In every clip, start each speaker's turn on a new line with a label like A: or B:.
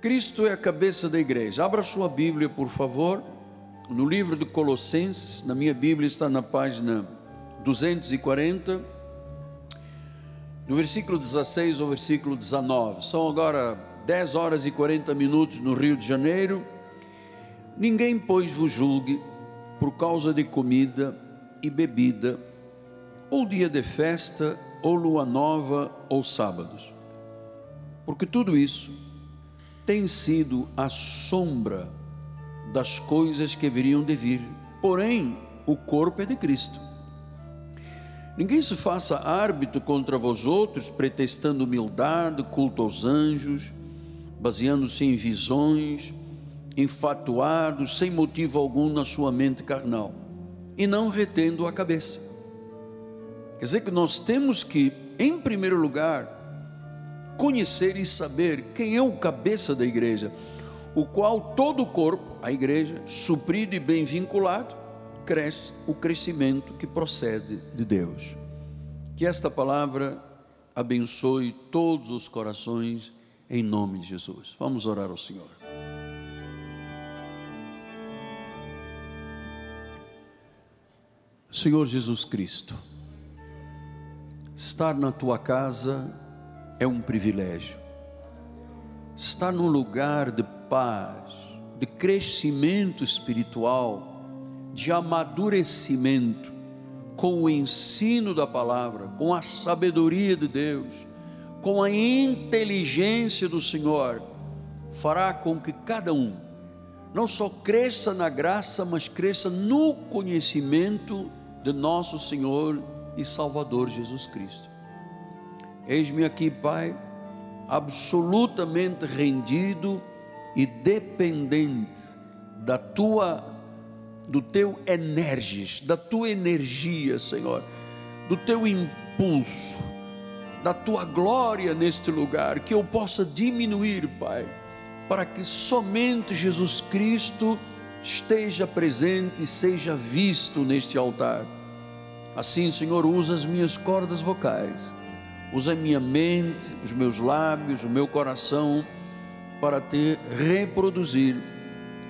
A: Cristo é a cabeça da igreja. Abra sua Bíblia, por favor, no livro de Colossenses, na minha Bíblia está na página 240, no versículo 16 ao versículo 19. São agora 10 horas e 40 minutos no Rio de Janeiro. Ninguém, pois, vos julgue por causa de comida e bebida, ou dia de festa, ou lua nova, ou sábados, porque tudo isso tem sido a sombra das coisas que viriam de vir, porém, o corpo é de Cristo. Ninguém se faça árbitro contra vós outros, pretextando humildade, culto aos anjos, baseando-se em visões, enfatuados, sem motivo algum na sua mente carnal, e não retendo a cabeça. Quer dizer que nós temos que, em primeiro lugar, conhecer e saber quem é o cabeça da igreja, o qual todo o corpo, a igreja, suprido e bem vinculado, cresce o crescimento que procede de Deus. Que esta palavra abençoe todos os corações em nome de Jesus. Vamos orar ao Senhor. Senhor Jesus Cristo, estar na tua casa é um privilégio. Estar num lugar de paz, de crescimento espiritual, de amadurecimento, com o ensino da palavra, com a sabedoria de Deus, com a inteligência do Senhor, fará com que cada um não só cresça na graça, mas cresça no conhecimento de nosso Senhor e Salvador Jesus Cristo. Eis-me aqui, Pai, absolutamente rendido e dependente da tua do teu energis, da tua energia, Senhor, do teu impulso, da tua glória neste lugar, que eu possa diminuir, Pai, para que somente Jesus Cristo esteja presente e seja visto neste altar. Assim, Senhor, usa as minhas cordas vocais, usa a minha mente, os meus lábios, o meu coração, para te reproduzir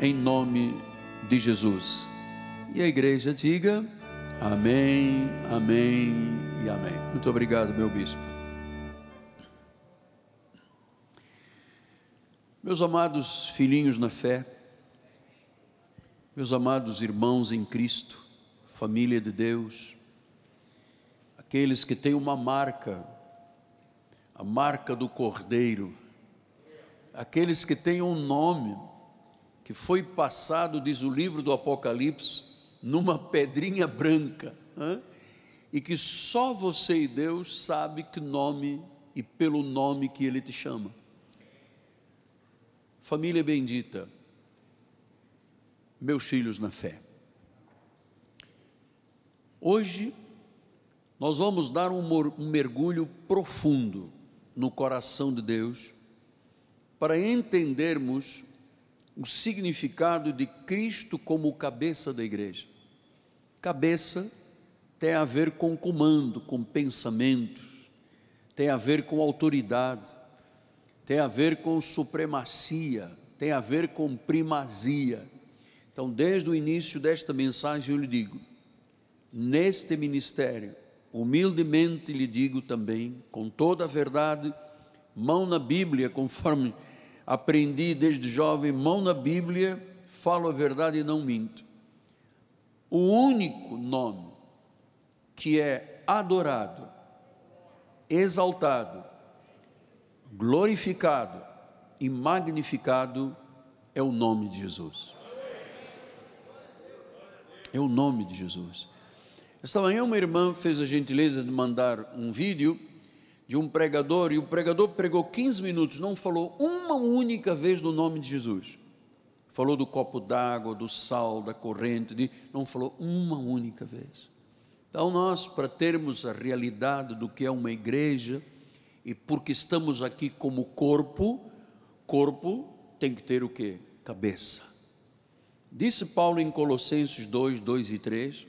A: em nome de Jesus. E a igreja diga amém, amém e amém. Muito obrigado, meu bispo. Meus amados filhinhos na fé, meus amados irmãos em Cristo, família de Deus, aqueles que têm uma marca, a marca do Cordeiro, aqueles que têm um nome, que foi passado, diz o livro do Apocalipse, numa pedrinha branca, hein? e que só você e Deus sabe que nome e pelo nome que Ele te chama. Família bendita, meus filhos na fé. Hoje nós vamos dar um, um mergulho profundo no coração de Deus para entendermos o significado de Cristo como cabeça da igreja. Cabeça tem a ver com comando, com pensamentos, tem a ver com autoridade, tem a ver com supremacia, tem a ver com primazia. Então, desde o início desta mensagem, eu lhe digo: neste ministério, humildemente lhe digo também, com toda a verdade, mão na Bíblia, conforme aprendi desde jovem, mão na Bíblia, falo a verdade e não minto o único nome que é adorado, exaltado, glorificado e magnificado é o nome de Jesus. É o nome de Jesus. Esta manhã uma irmã fez a gentileza de mandar um vídeo de um pregador e o pregador pregou 15 minutos, não falou uma única vez do nome de Jesus. Falou do copo d'água, do sal, da corrente, de, não falou uma única vez. Então, nós, para termos a realidade do que é uma igreja, e porque estamos aqui como corpo, corpo tem que ter o que? Cabeça. Disse Paulo em Colossenses 2, 2 e 3,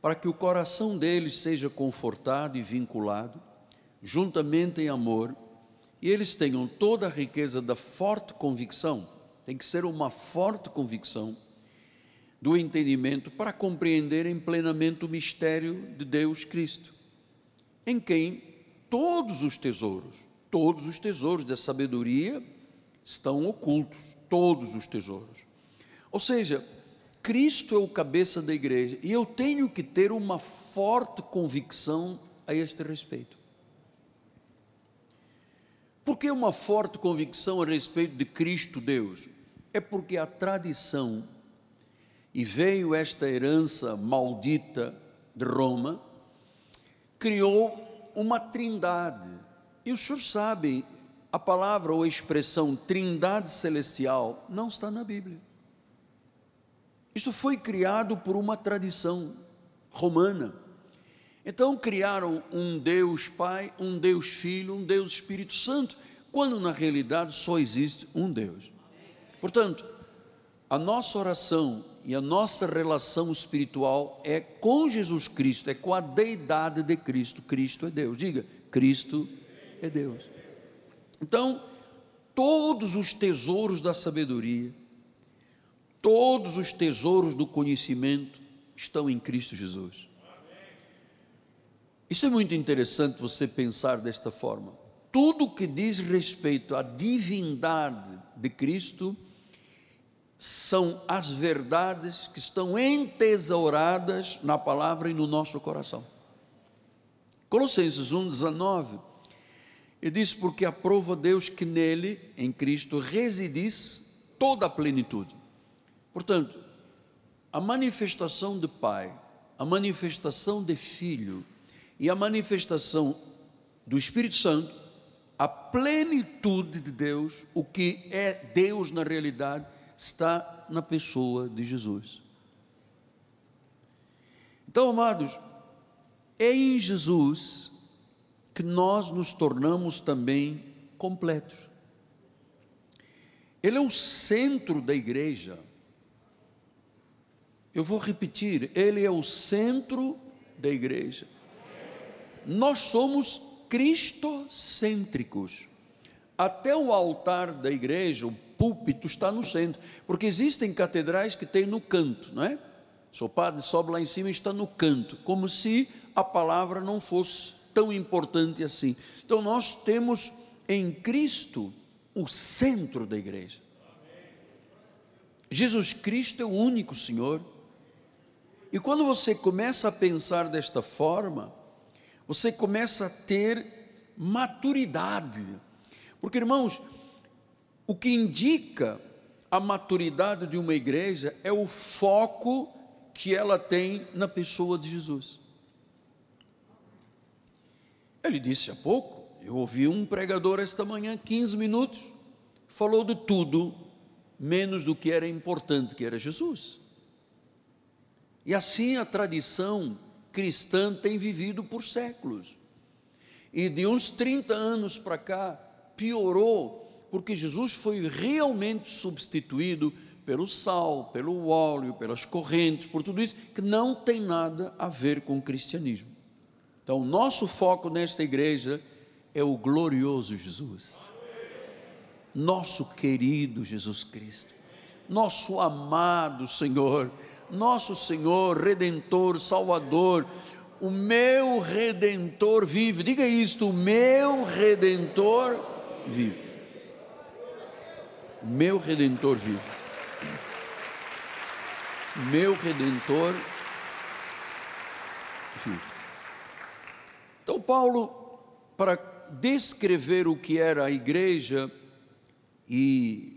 A: para que o coração deles seja confortado e vinculado, juntamente em amor, e eles tenham toda a riqueza da forte convicção, tem que ser uma forte convicção do entendimento para compreenderem plenamente o mistério de Deus Cristo, em quem todos os tesouros, todos os tesouros da sabedoria estão ocultos, todos os tesouros. Ou seja, Cristo é o cabeça da igreja e eu tenho que ter uma forte convicção a este respeito. Por que uma forte convicção a respeito de Cristo Deus? É porque a tradição, e veio esta herança maldita de Roma, criou uma trindade. E os senhores sabem, a palavra ou a expressão trindade celestial não está na Bíblia. Isto foi criado por uma tradição romana. Então criaram um Deus Pai, um Deus Filho, um Deus Espírito Santo, quando na realidade só existe um Deus. Portanto, a nossa oração e a nossa relação espiritual é com Jesus Cristo, é com a deidade de Cristo. Cristo é Deus. Diga, Cristo é Deus. Então, todos os tesouros da sabedoria, todos os tesouros do conhecimento estão em Cristo Jesus. Isso é muito interessante você pensar desta forma. Tudo que diz respeito à divindade de Cristo são as verdades que estão entesouradas na palavra e no nosso coração. Colossenses 1,19, ele diz: Porque aprova Deus que nele, em Cristo, residisse toda a plenitude. Portanto, a manifestação de Pai, a manifestação de Filho e a manifestação do Espírito Santo, a plenitude de Deus, o que é Deus na realidade, está na pessoa de Jesus. Então, amados, é em Jesus que nós nos tornamos também completos. Ele é o centro da igreja. Eu vou repetir, ele é o centro da igreja. Nós somos cristocêntricos. Até o altar da igreja, o púlpito está no centro, porque existem catedrais que têm no canto, não é? O padre sobe lá em cima e está no canto, como se a palavra não fosse tão importante assim. Então nós temos em Cristo o centro da igreja. Jesus Cristo é o único Senhor. E quando você começa a pensar desta forma, você começa a ter maturidade. Porque, irmãos, o que indica a maturidade de uma igreja é o foco que ela tem na pessoa de Jesus. Ele disse há pouco, eu ouvi um pregador esta manhã, 15 minutos, falou de tudo, menos do que era importante, que era Jesus. E assim a tradição cristã tem vivido por séculos. E de uns 30 anos para cá, piorou porque Jesus foi realmente substituído pelo sal, pelo óleo, pelas correntes, por tudo isso, que não tem nada a ver com o cristianismo. Então, nosso foco nesta igreja é o glorioso Jesus, nosso querido Jesus Cristo, nosso amado Senhor, nosso Senhor, Redentor, Salvador, o meu Redentor vive, diga isto: o meu Redentor vive meu redentor vive. Meu redentor vive. Então, Paulo, para descrever o que era a igreja e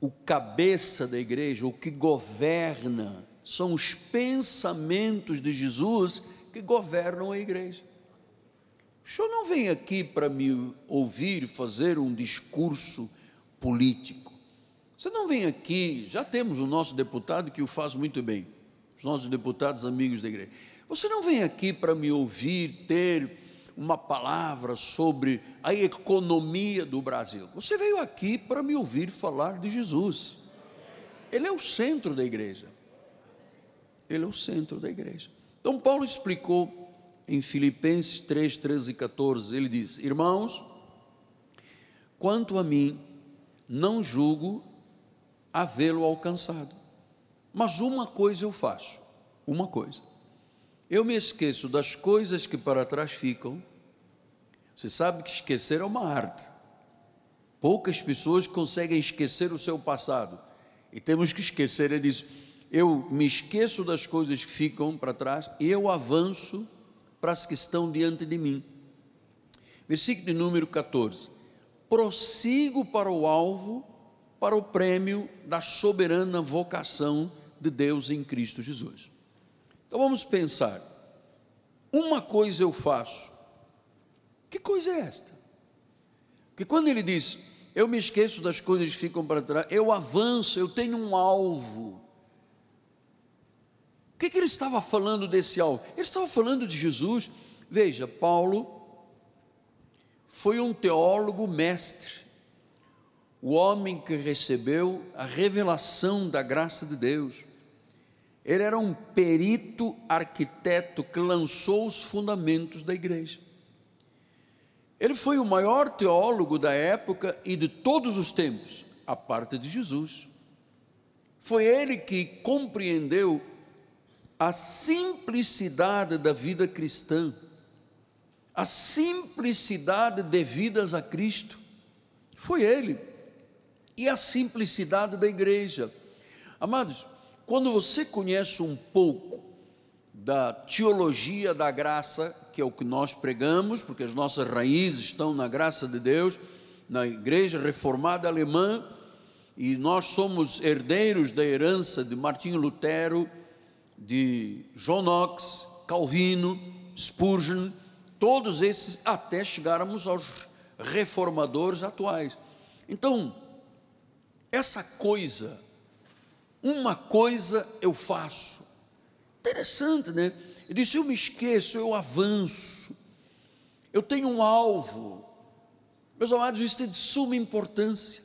A: o cabeça da igreja, o que governa, são os pensamentos de Jesus que governam a igreja. O senhor não vem aqui para me ouvir fazer um discurso político. Você não vem aqui, já temos o nosso deputado que o faz muito bem, os nossos deputados amigos da igreja. Você não vem aqui para me ouvir ter uma palavra sobre a economia do Brasil. Você veio aqui para me ouvir falar de Jesus. Ele é o centro da igreja. Ele é o centro da igreja. Então, Paulo explicou em Filipenses 3, 13 e 14: ele diz: Irmãos, quanto a mim, não julgo havê-lo alcançado. Mas uma coisa eu faço, uma coisa. Eu me esqueço das coisas que para trás ficam. Você sabe que esquecer é uma arte. Poucas pessoas conseguem esquecer o seu passado. E temos que esquecer, ele diz: eu me esqueço das coisas que ficam para trás e eu avanço para as que estão diante de mim. Versículo de número 14: prossigo para o alvo, para o prêmio da soberana vocação de Deus em Cristo Jesus. Então vamos pensar. Uma coisa eu faço. Que coisa é esta? Que quando ele diz, eu me esqueço das coisas que ficam para trás, eu avanço, eu tenho um alvo. O que, que ele estava falando desse alvo? Ele estava falando de Jesus. Veja, Paulo foi um teólogo mestre, o homem que recebeu a revelação da graça de Deus. Ele era um perito arquiteto que lançou os fundamentos da igreja. Ele foi o maior teólogo da época e de todos os tempos, a parte de Jesus. Foi ele que compreendeu a simplicidade da vida cristã a simplicidade devidas a Cristo. Foi Ele. E a simplicidade da igreja. Amados, quando você conhece um pouco da teologia da graça, que é o que nós pregamos, porque as nossas raízes estão na graça de Deus, na igreja reformada alemã, e nós somos herdeiros da herança de Martinho Lutero, de John Knox, Calvino, Spurgeon, todos esses até chegarmos aos reformadores atuais. Então, essa coisa, uma coisa eu faço. Interessante, né? Ele disse: Eu me esqueço, eu avanço, eu tenho um alvo. Meus amados, isso é de suma importância,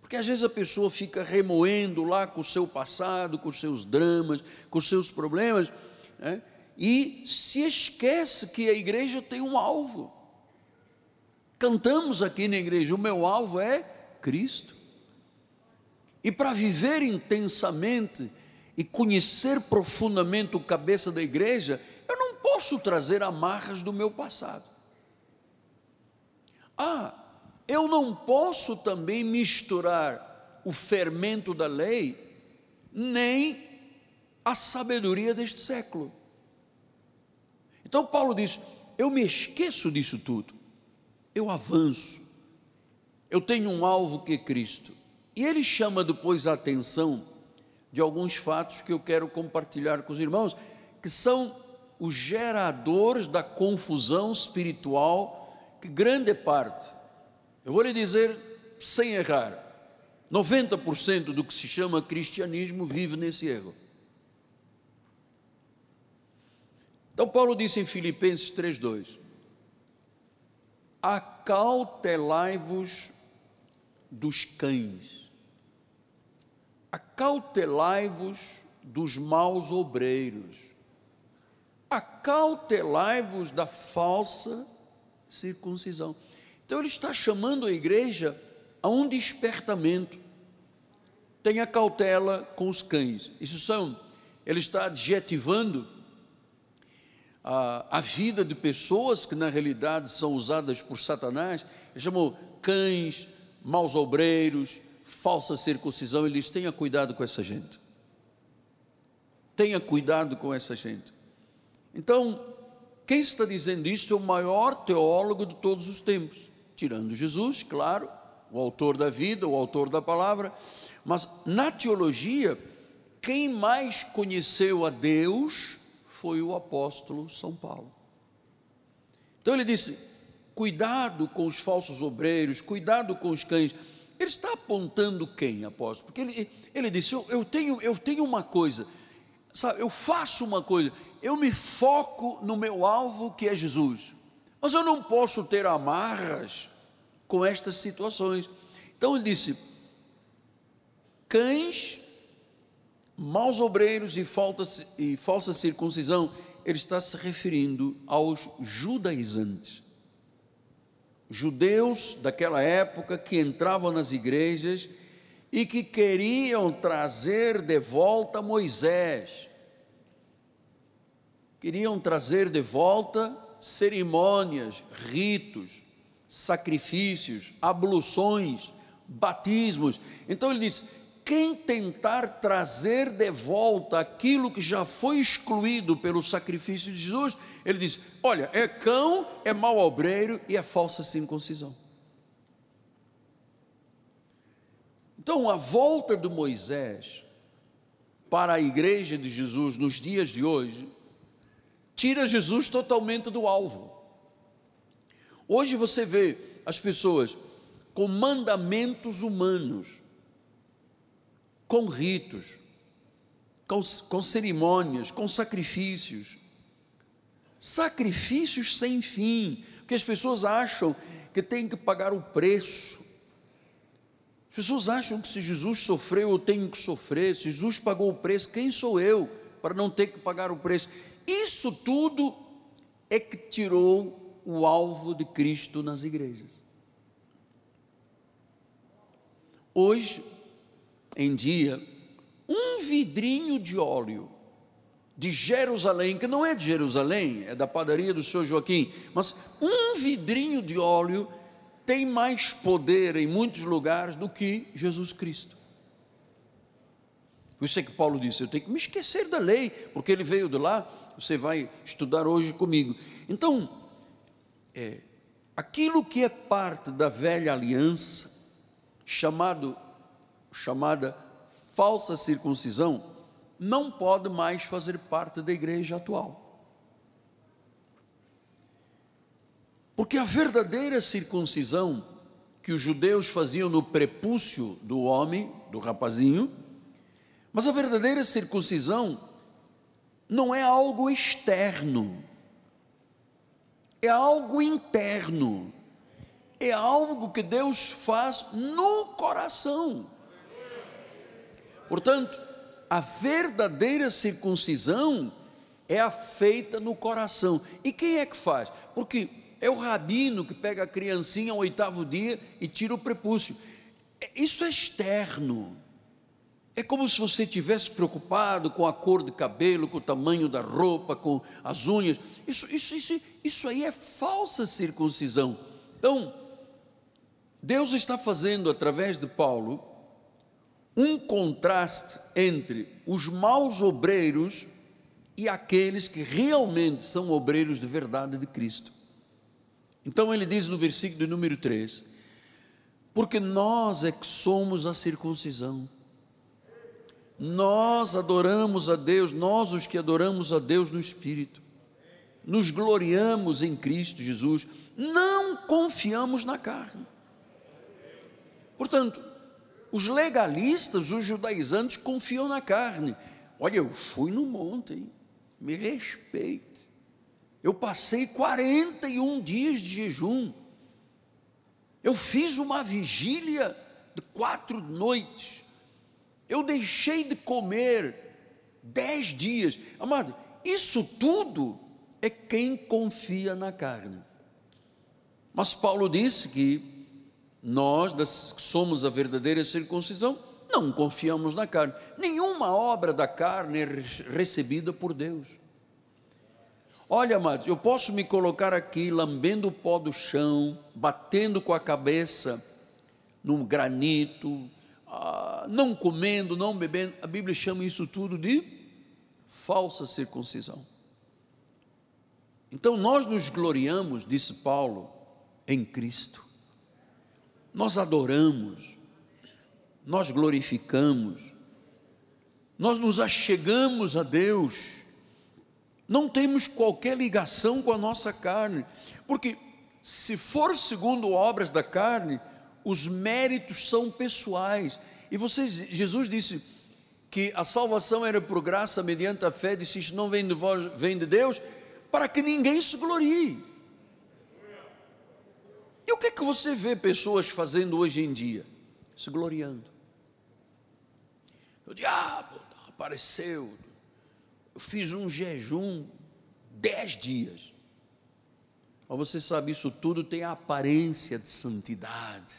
A: porque às vezes a pessoa fica remoendo lá com o seu passado, com os seus dramas, com os seus problemas, né? e se esquece que a igreja tem um alvo. Cantamos aqui na igreja: o meu alvo é Cristo. E para viver intensamente e conhecer profundamente o cabeça da igreja, eu não posso trazer amarras do meu passado. Ah, eu não posso também misturar o fermento da lei, nem a sabedoria deste século. Então Paulo diz: Eu me esqueço disso tudo, eu avanço, eu tenho um alvo que é Cristo. E ele chama depois a atenção de alguns fatos que eu quero compartilhar com os irmãos, que são os geradores da confusão espiritual, que grande parte, eu vou lhe dizer sem errar, 90% do que se chama cristianismo vive nesse erro. Então, Paulo disse em Filipenses 3,2: Acautelai-vos dos cães, acautelai-vos dos maus obreiros, acautelai-vos da falsa circuncisão. Então, ele está chamando a igreja a um despertamento. Tenha cautela com os cães. Isso são, ele está adjetivando a, a vida de pessoas que na realidade são usadas por Satanás, ele chamou cães, maus obreiros, falsa circuncisão, ele diz: tenha cuidado com essa gente. Tenha cuidado com essa gente. Então, quem está dizendo isso é o maior teólogo de todos os tempos, tirando Jesus, claro, o autor da vida, o autor da palavra, mas na teologia, quem mais conheceu a Deus foi o apóstolo São Paulo. Então ele disse: cuidado com os falsos obreiros, cuidado com os cães. Ele está apontando quem, apóstolo? Porque ele, ele disse: eu, eu, tenho, eu tenho uma coisa, sabe, eu faço uma coisa, eu me foco no meu alvo que é Jesus, mas eu não posso ter amarras com estas situações. Então ele disse: cães maus obreiros e, falta, e falsa circuncisão, ele está se referindo aos judaizantes. Judeus daquela época que entravam nas igrejas e que queriam trazer de volta Moisés. Queriam trazer de volta cerimônias, ritos, sacrifícios, abluções, batismos. Então ele diz: quem tentar trazer de volta aquilo que já foi excluído pelo sacrifício de Jesus, ele diz: olha, é cão, é mau obreiro e é falsa circuncisão. Então, a volta de Moisés para a igreja de Jesus nos dias de hoje, tira Jesus totalmente do alvo. Hoje você vê as pessoas com mandamentos humanos, com ritos, com, com cerimônias, com sacrifícios, sacrifícios sem fim, porque as pessoas acham que tem que pagar o preço. As pessoas acham que se Jesus sofreu, eu tenho que sofrer. Se Jesus pagou o preço, quem sou eu para não ter que pagar o preço? Isso tudo é que tirou o alvo de Cristo nas igrejas. Hoje em dia, um vidrinho de óleo de Jerusalém, que não é de Jerusalém, é da padaria do senhor Joaquim, mas um vidrinho de óleo tem mais poder em muitos lugares do que Jesus Cristo. Por isso é que Paulo disse: Eu tenho que me esquecer da lei, porque ele veio de lá. Você vai estudar hoje comigo. Então, é, aquilo que é parte da velha aliança, chamado, chamada falsa circuncisão, não pode mais fazer parte da igreja atual. Porque a verdadeira circuncisão que os judeus faziam no prepúcio do homem, do rapazinho, mas a verdadeira circuncisão não é algo externo, é algo interno, é algo que Deus faz no coração. Portanto, a verdadeira circuncisão é a feita no coração. E quem é que faz? Porque é o rabino que pega a criancinha ao oitavo dia e tira o prepúcio. É, isso é externo. É como se você tivesse preocupado com a cor do cabelo, com o tamanho da roupa, com as unhas. Isso, isso, isso, isso aí é falsa circuncisão. Então, Deus está fazendo através de Paulo um contraste entre os maus obreiros e aqueles que realmente são obreiros de verdade de Cristo. Então ele diz no versículo número 3: Porque nós é que somos a circuncisão. Nós adoramos a Deus, nós os que adoramos a Deus no Espírito, nos gloriamos em Cristo Jesus, não confiamos na carne. Portanto, os legalistas, os judaizantes confiam na carne. Olha, eu fui no monte, hein? me respeite. Eu passei 41 dias de jejum. Eu fiz uma vigília de quatro noites. Eu deixei de comer dez dias. Amado, isso tudo é quem confia na carne. Mas Paulo disse que nós, que somos a verdadeira circuncisão, não confiamos na carne. Nenhuma obra da carne é recebida por Deus. Olha, amados, eu posso me colocar aqui lambendo o pó do chão, batendo com a cabeça num granito, ah, não comendo, não bebendo. A Bíblia chama isso tudo de falsa circuncisão. Então nós nos gloriamos, disse Paulo, em Cristo. Nós adoramos, nós glorificamos, nós nos achegamos a Deus não temos qualquer ligação com a nossa carne, porque se for segundo obras da carne, os méritos são pessoais. E vocês, Jesus disse que a salvação era por graça mediante a fé, disse isso não vem de vós, vem de Deus, para que ninguém se glorie. E o que é que você vê pessoas fazendo hoje em dia? Se gloriando. O diabo apareceu, eu fiz um jejum dez dias. Mas você sabe, isso tudo tem a aparência de santidade,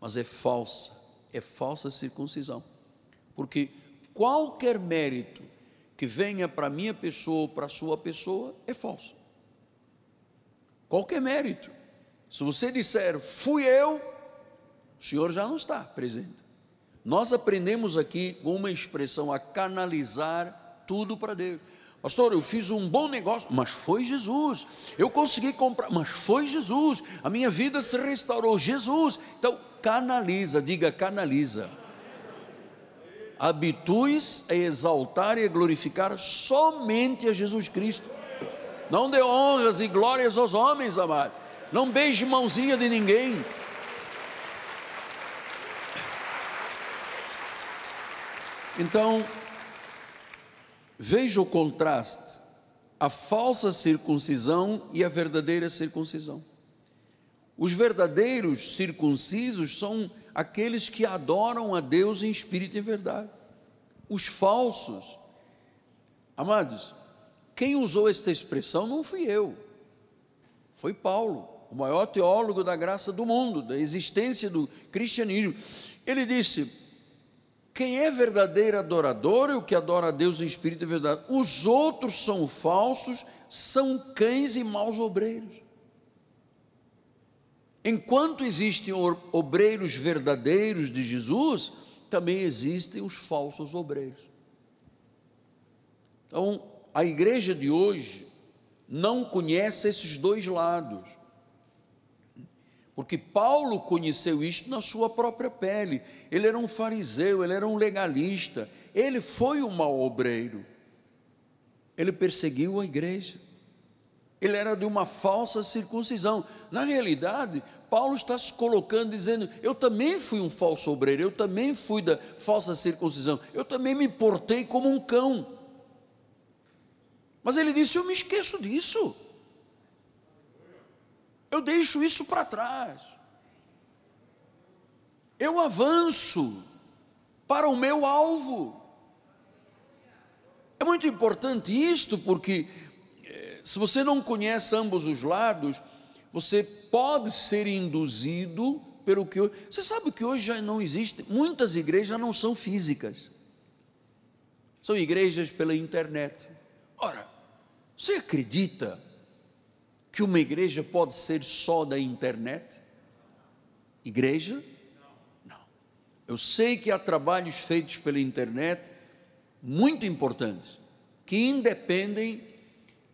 A: mas é falsa, é falsa circuncisão. Porque qualquer mérito que venha para minha pessoa ou para a sua pessoa é falso. Qualquer mérito. Se você disser, fui eu, o Senhor já não está presente. Nós aprendemos aqui com uma expressão a canalizar tudo para Deus. Pastor, eu fiz um bom negócio, mas foi Jesus. Eu consegui comprar, mas foi Jesus. A minha vida se restaurou, Jesus. Então, canaliza, diga canaliza. Habitue-se a exaltar e a glorificar somente a Jesus Cristo. Não dê honras e glórias aos homens, amado. Não beije mãozinha de ninguém. Então, veja o contraste: a falsa circuncisão e a verdadeira circuncisão. Os verdadeiros circuncisos são aqueles que adoram a Deus em espírito e verdade. Os falsos, amados, quem usou esta expressão não fui eu, foi Paulo, o maior teólogo da graça do mundo, da existência do cristianismo. Ele disse: quem é verdadeiro adorador é o que adora a Deus em espírito e verdade. Os outros são falsos, são cães e maus obreiros. Enquanto existem obreiros verdadeiros de Jesus, também existem os falsos obreiros. Então, a igreja de hoje não conhece esses dois lados. Porque Paulo conheceu isto na sua própria pele. Ele era um fariseu, ele era um legalista, ele foi um mau obreiro. Ele perseguiu a igreja. Ele era de uma falsa circuncisão. Na realidade, Paulo está se colocando dizendo: Eu também fui um falso obreiro, eu também fui da falsa circuncisão, eu também me portei como um cão. Mas ele disse: Eu me esqueço disso. Eu deixo isso para trás. Eu avanço para o meu alvo. É muito importante isto, porque eh, se você não conhece ambos os lados, você pode ser induzido pelo que. Você sabe que hoje já não existe, muitas igrejas já não são físicas, são igrejas pela internet. Ora, você acredita que uma igreja pode ser só da internet? Igreja? Não. Eu sei que há trabalhos feitos pela internet muito importantes, que independem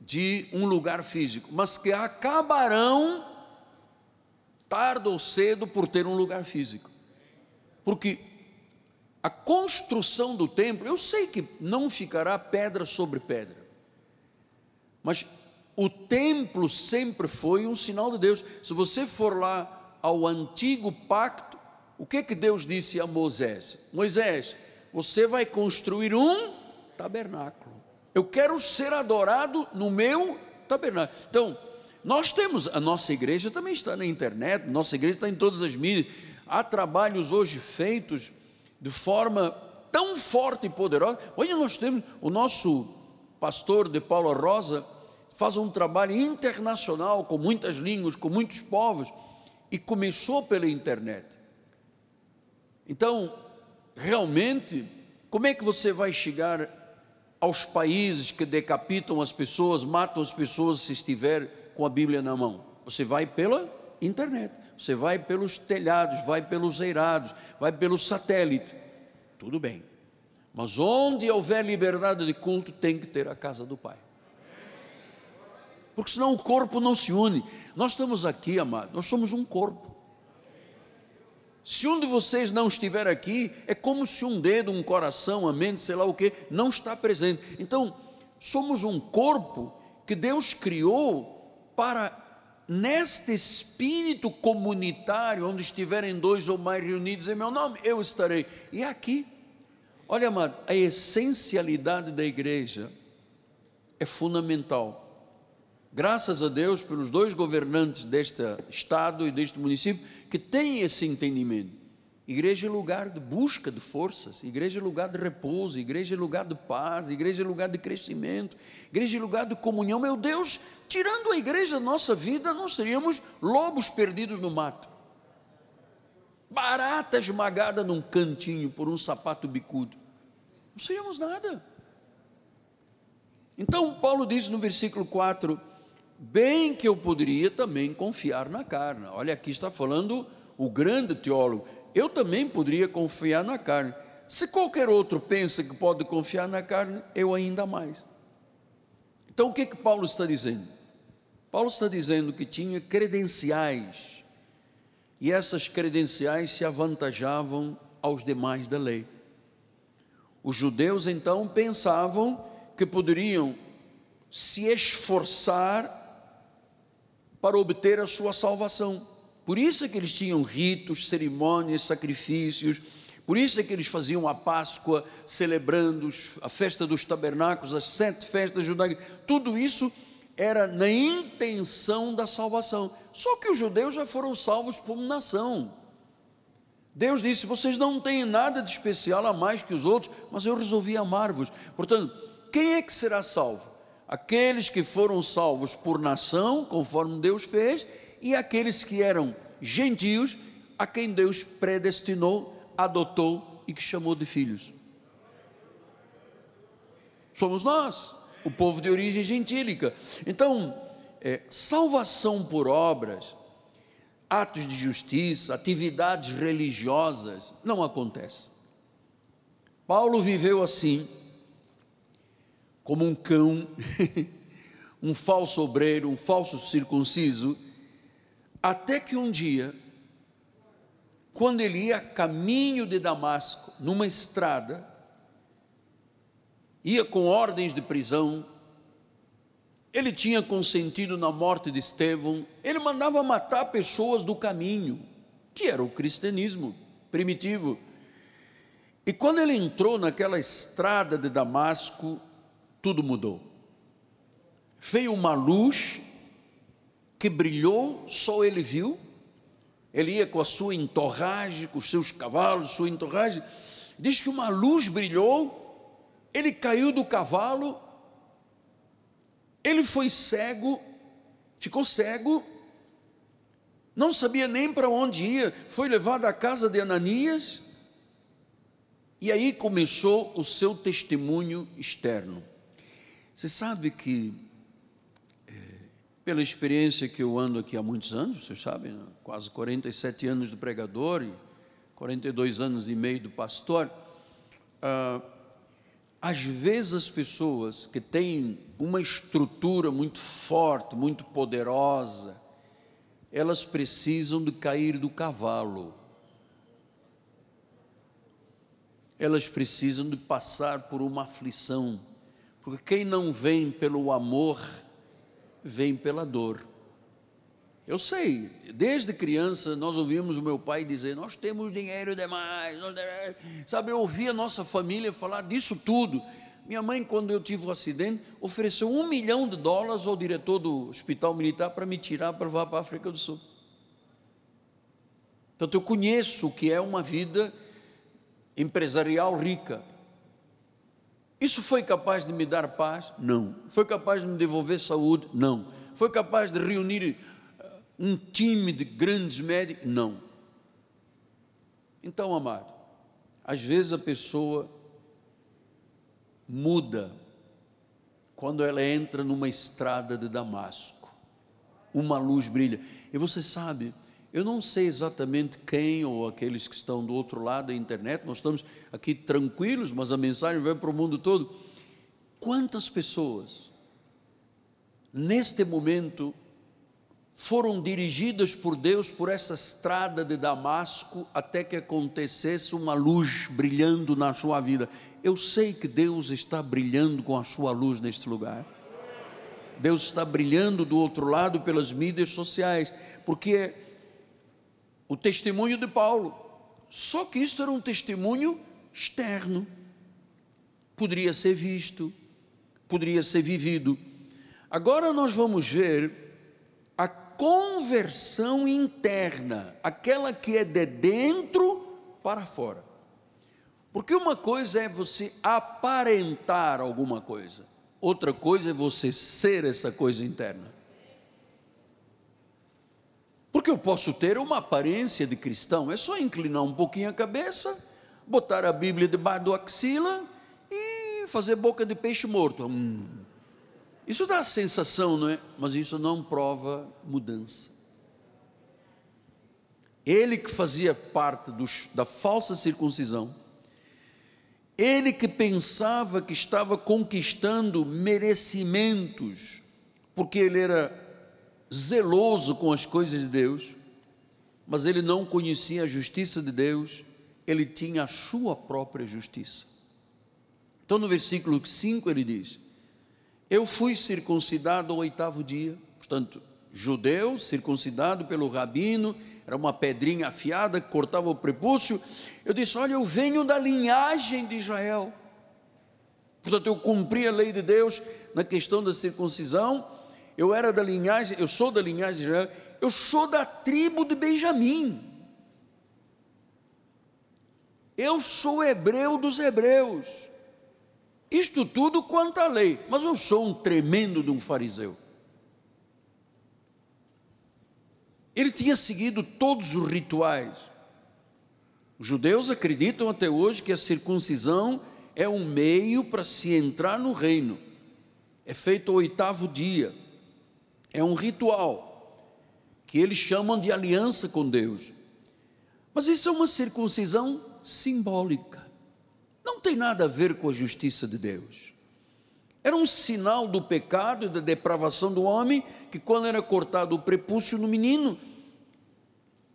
A: de um lugar físico, mas que acabarão tarde ou cedo por ter um lugar físico. Porque a construção do templo, eu sei que não ficará pedra sobre pedra, mas o templo sempre foi um sinal de Deus. Se você for lá ao antigo pacto, o que que Deus disse a Moisés? Moisés, você vai construir um tabernáculo. Eu quero ser adorado no meu tabernáculo. Então, nós temos, a nossa igreja também está na internet, nossa igreja está em todas as mídias. Há trabalhos hoje feitos de forma tão forte e poderosa. Olha, nós temos o nosso pastor de Paula Rosa, faz um trabalho internacional com muitas línguas, com muitos povos, e começou pela internet. Então, realmente, como é que você vai chegar aos países que decapitam as pessoas, matam as pessoas se estiver com a Bíblia na mão? Você vai pela internet, você vai pelos telhados, vai pelos eirados, vai pelo satélite. Tudo bem. Mas onde houver liberdade de culto, tem que ter a casa do Pai porque senão o corpo não se une. Nós estamos aqui, amado, nós somos um corpo. Se um de vocês não estiver aqui, é como se um dedo, um coração, a mente, sei lá o que, não está presente. Então, somos um corpo que Deus criou para, neste espírito comunitário, onde estiverem dois ou mais reunidos em meu nome, eu estarei. E aqui, olha, amado, a essencialidade da igreja é fundamental graças a Deus pelos dois governantes deste estado e deste município que têm esse entendimento. Igreja é lugar de busca de forças, igreja é lugar de repouso, igreja é lugar de paz, igreja é lugar de crescimento, igreja é lugar de comunhão. Meu Deus, tirando a igreja da nossa vida, nós seríamos lobos perdidos no mato, barata esmagada num cantinho por um sapato bicudo, não seríamos nada. Então, Paulo diz no versículo 4: Bem que eu poderia também confiar na carne. Olha, aqui está falando o grande teólogo eu também poderia confiar na carne. Se qualquer outro pensa que pode confiar na carne, eu ainda mais. Então o que que Paulo está dizendo? Paulo está dizendo que tinha credenciais, e essas credenciais se avantajavam aos demais da lei. Os judeus então pensavam que poderiam se esforçar para obter a sua salvação. Por isso é que eles tinham ritos, cerimônias, sacrifícios, por isso é que eles faziam a Páscoa, celebrando a festa dos tabernáculos, as sete festas judaicas, tudo isso era na intenção da salvação. Só que os judeus já foram salvos por nação. Deus disse: vocês não têm nada de especial a mais que os outros, mas eu resolvi amar-vos. Portanto, quem é que será salvo? Aqueles que foram salvos por nação, conforme Deus fez, e aqueles que eram gentios, a quem Deus predestinou, adotou e que chamou de filhos. Somos nós, o povo de origem gentílica. Então, é, salvação por obras, atos de justiça, atividades religiosas, não acontece. Paulo viveu assim, como um cão, um falso obreiro, um falso circunciso, até que um dia, quando ele ia caminho de Damasco, numa estrada, ia com ordens de prisão, ele tinha consentido na morte de Estevão, ele mandava matar pessoas do caminho, que era o cristianismo primitivo. E quando ele entrou naquela estrada de Damasco, tudo mudou. Veio uma luz que brilhou, só ele viu. Ele ia com a sua entorragem, com os seus cavalos, sua entorragem. Diz que uma luz brilhou, ele caiu do cavalo, ele foi cego, ficou cego, não sabia nem para onde ia, foi levado à casa de Ananias, e aí começou o seu testemunho externo. Você sabe que pela experiência que eu ando aqui há muitos anos, vocês sabem, né? quase 47 anos de pregador e 42 anos e meio do pastor, ah, às vezes as pessoas que têm uma estrutura muito forte, muito poderosa, elas precisam de cair do cavalo. Elas precisam de passar por uma aflição, porque quem não vem pelo amor, vem pela dor. Eu sei, desde criança nós ouvimos o meu pai dizer: Nós temos dinheiro demais. Sabe, eu ouvia a nossa família falar disso tudo. Minha mãe, quando eu tive o um acidente, ofereceu um milhão de dólares ao diretor do hospital militar para me tirar para levar para a África do Sul. Portanto, eu conheço o que é uma vida empresarial rica. Isso foi capaz de me dar paz? Não. Foi capaz de me devolver saúde? Não. Foi capaz de reunir uh, um time de grandes médicos? Não. Então, amado, às vezes a pessoa muda quando ela entra numa estrada de Damasco. Uma luz brilha. E você sabe, eu não sei exatamente quem ou aqueles que estão do outro lado da internet, nós estamos aqui tranquilos, mas a mensagem vai para o mundo todo. Quantas pessoas, neste momento, foram dirigidas por Deus por essa estrada de Damasco até que acontecesse uma luz brilhando na sua vida? Eu sei que Deus está brilhando com a sua luz neste lugar. Deus está brilhando do outro lado pelas mídias sociais, porque o testemunho de Paulo. Só que isso era um testemunho externo. Poderia ser visto, poderia ser vivido. Agora nós vamos ver a conversão interna, aquela que é de dentro para fora. Porque uma coisa é você aparentar alguma coisa, outra coisa é você ser essa coisa interna. Porque eu posso ter uma aparência de cristão, é só inclinar um pouquinho a cabeça, botar a Bíblia debaixo do axila e fazer boca de peixe morto. Hum. Isso dá a sensação, não é? Mas isso não prova mudança. Ele que fazia parte dos, da falsa circuncisão, ele que pensava que estava conquistando merecimentos, porque ele era zeloso com as coisas de Deus, mas ele não conhecia a justiça de Deus, ele tinha a sua própria justiça. Então, no versículo 5 ele diz: Eu fui circuncidado ao oitavo dia, portanto, judeu, circuncidado pelo rabino, era uma pedrinha afiada que cortava o prepúcio. Eu disse: Olha, eu venho da linhagem de Israel. Portanto, eu cumpri a lei de Deus na questão da circuncisão, eu era da linhagem, eu sou da linhagem de Israel, eu sou da tribo de Benjamim. Eu sou hebreu dos hebreus. Isto tudo quanto à lei, mas eu sou um tremendo de um fariseu. Ele tinha seguido todos os rituais. Os judeus acreditam até hoje que a circuncisão é um meio para se entrar no reino. É feito o oitavo dia é um ritual que eles chamam de aliança com Deus. Mas isso é uma circuncisão simbólica. Não tem nada a ver com a justiça de Deus. Era um sinal do pecado e da depravação do homem, que quando era cortado o prepúcio no menino,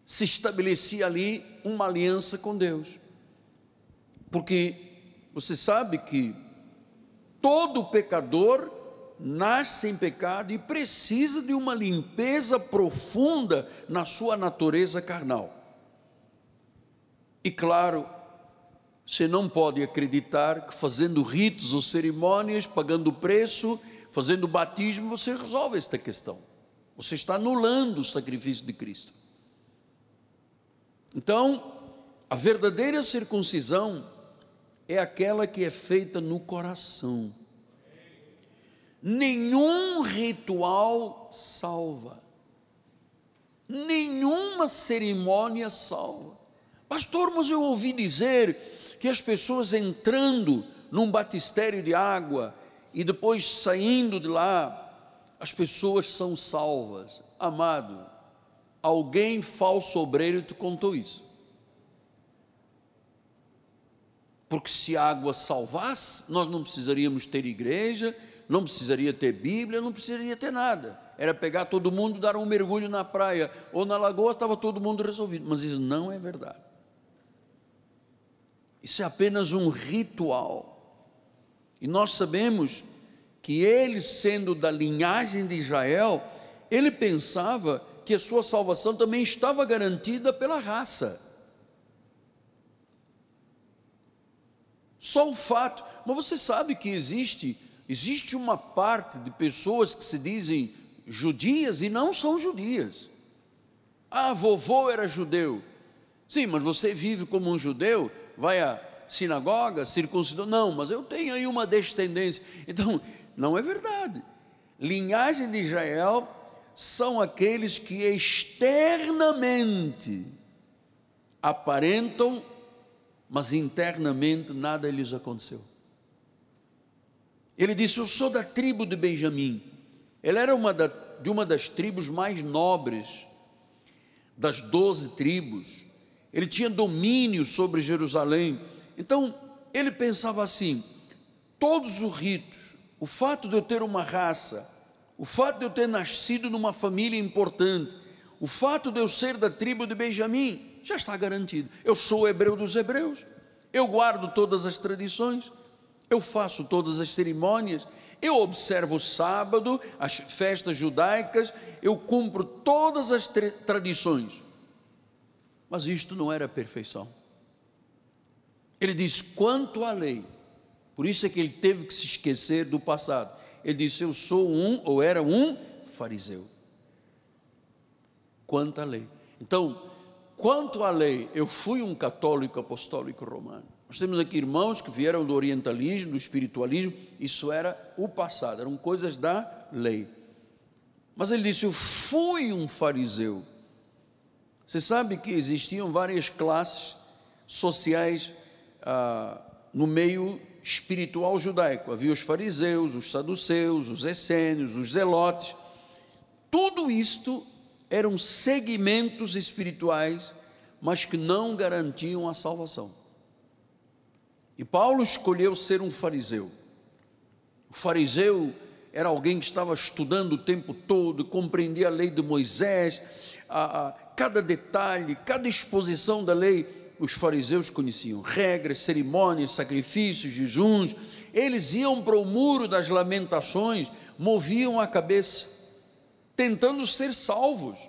A: se estabelecia ali uma aliança com Deus. Porque você sabe que todo pecador nasce em pecado e precisa de uma limpeza profunda na sua natureza carnal. E claro, você não pode acreditar que fazendo ritos ou cerimônias, pagando preço, fazendo batismo, você resolve esta questão. Você está anulando o sacrifício de Cristo. Então, a verdadeira circuncisão é aquela que é feita no coração nenhum ritual salva, nenhuma cerimônia salva. Pastor, mas eu ouvi dizer que as pessoas entrando num batistério de água e depois saindo de lá, as pessoas são salvas. Amado, alguém falso obreiro te contou isso. Porque se a água salvasse, nós não precisaríamos ter igreja, não precisaria ter Bíblia, não precisaria ter nada. Era pegar todo mundo, dar um mergulho na praia ou na lagoa, estava todo mundo resolvido. Mas isso não é verdade. Isso é apenas um ritual. E nós sabemos que ele, sendo da linhagem de Israel, ele pensava que a sua salvação também estava garantida pela raça. Só o fato, mas você sabe que existe Existe uma parte de pessoas que se dizem judias e não são judias. Ah, vovô era judeu. Sim, mas você vive como um judeu, vai à sinagoga, circuncidou. Não, mas eu tenho aí uma descendência. Então, não é verdade. Linhagem de Israel são aqueles que externamente aparentam, mas internamente nada lhes aconteceu. Ele disse: Eu sou da tribo de Benjamim. Ele era uma da, de uma das tribos mais nobres, das doze tribos. Ele tinha domínio sobre Jerusalém. Então, ele pensava assim: todos os ritos, o fato de eu ter uma raça, o fato de eu ter nascido numa família importante, o fato de eu ser da tribo de Benjamim, já está garantido. Eu sou hebreu dos hebreus, eu guardo todas as tradições, eu faço todas as cerimônias, eu observo o sábado, as festas judaicas, eu cumpro todas as tradições. Mas isto não era perfeição. Ele diz: quanto à lei, por isso é que ele teve que se esquecer do passado. Ele disse: Eu sou um, ou era um fariseu. Quanto à lei. Então, quanto à lei, eu fui um católico apostólico romano. Nós temos aqui irmãos que vieram do orientalismo, do espiritualismo, isso era o passado, eram coisas da lei. Mas ele disse: Eu fui um fariseu. Você sabe que existiam várias classes sociais ah, no meio espiritual judaico. Havia os fariseus, os saduceus, os essênios, os zelotes. Tudo isto eram segmentos espirituais, mas que não garantiam a salvação. E Paulo escolheu ser um fariseu. O fariseu era alguém que estava estudando o tempo todo, compreendia a lei de Moisés, a, a, cada detalhe, cada exposição da lei, os fariseus conheciam regras, cerimônias, sacrifícios, jejuns. Eles iam para o muro das lamentações, moviam a cabeça, tentando ser salvos.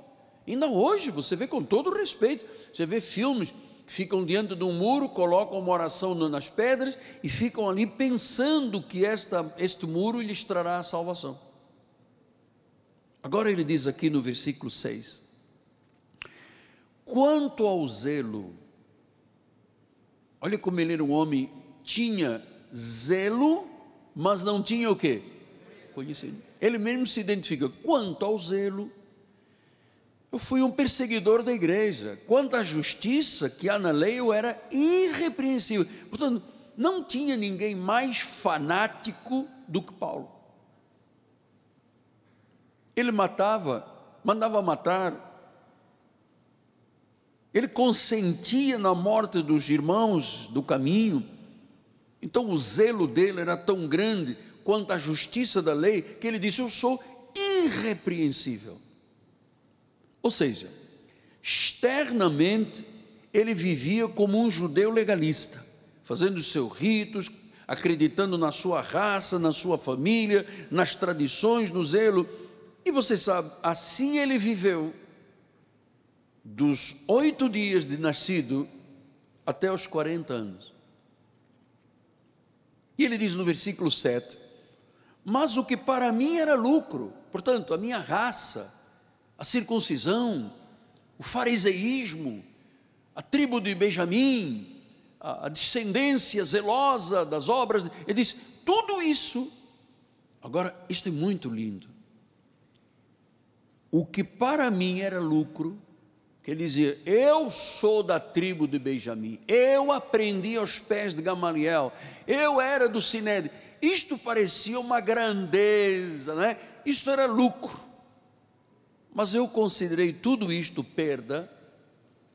A: Ainda hoje, você vê com todo respeito, você vê filmes ficam diante de um muro, colocam uma oração nas pedras e ficam ali pensando que esta, este muro lhes trará a salvação. Agora ele diz aqui no versículo 6: Quanto ao zelo, olha como ele era um homem, tinha zelo, mas não tinha o que? Conhecimento. Ele mesmo se identifica. Quanto ao zelo, eu fui um perseguidor da igreja. Quanto à justiça que há na lei, eu era irrepreensível. Portanto, não tinha ninguém mais fanático do que Paulo. Ele matava, mandava matar. Ele consentia na morte dos irmãos do caminho. Então o zelo dele era tão grande quanto a justiça da lei que ele disse: Eu sou irrepreensível. Ou seja, externamente ele vivia como um judeu legalista, fazendo os seus ritos, acreditando na sua raça, na sua família, nas tradições, no zelo. E você sabe, assim ele viveu dos oito dias de nascido até os 40 anos. E ele diz no versículo 7: Mas o que para mim era lucro, portanto, a minha raça, a circuncisão, o fariseísmo, a tribo de Benjamim, a, descendência zelosa das obras. Ele diz: tudo isso. Agora, isto é muito lindo. O que para mim era lucro, ele dizia: Eu sou da tribo de Benjamim, eu aprendi aos pés de Gamaliel, eu era do Sinédrio. Isto parecia uma grandeza, né? Isto era lucro. Mas eu considerei tudo isto perda,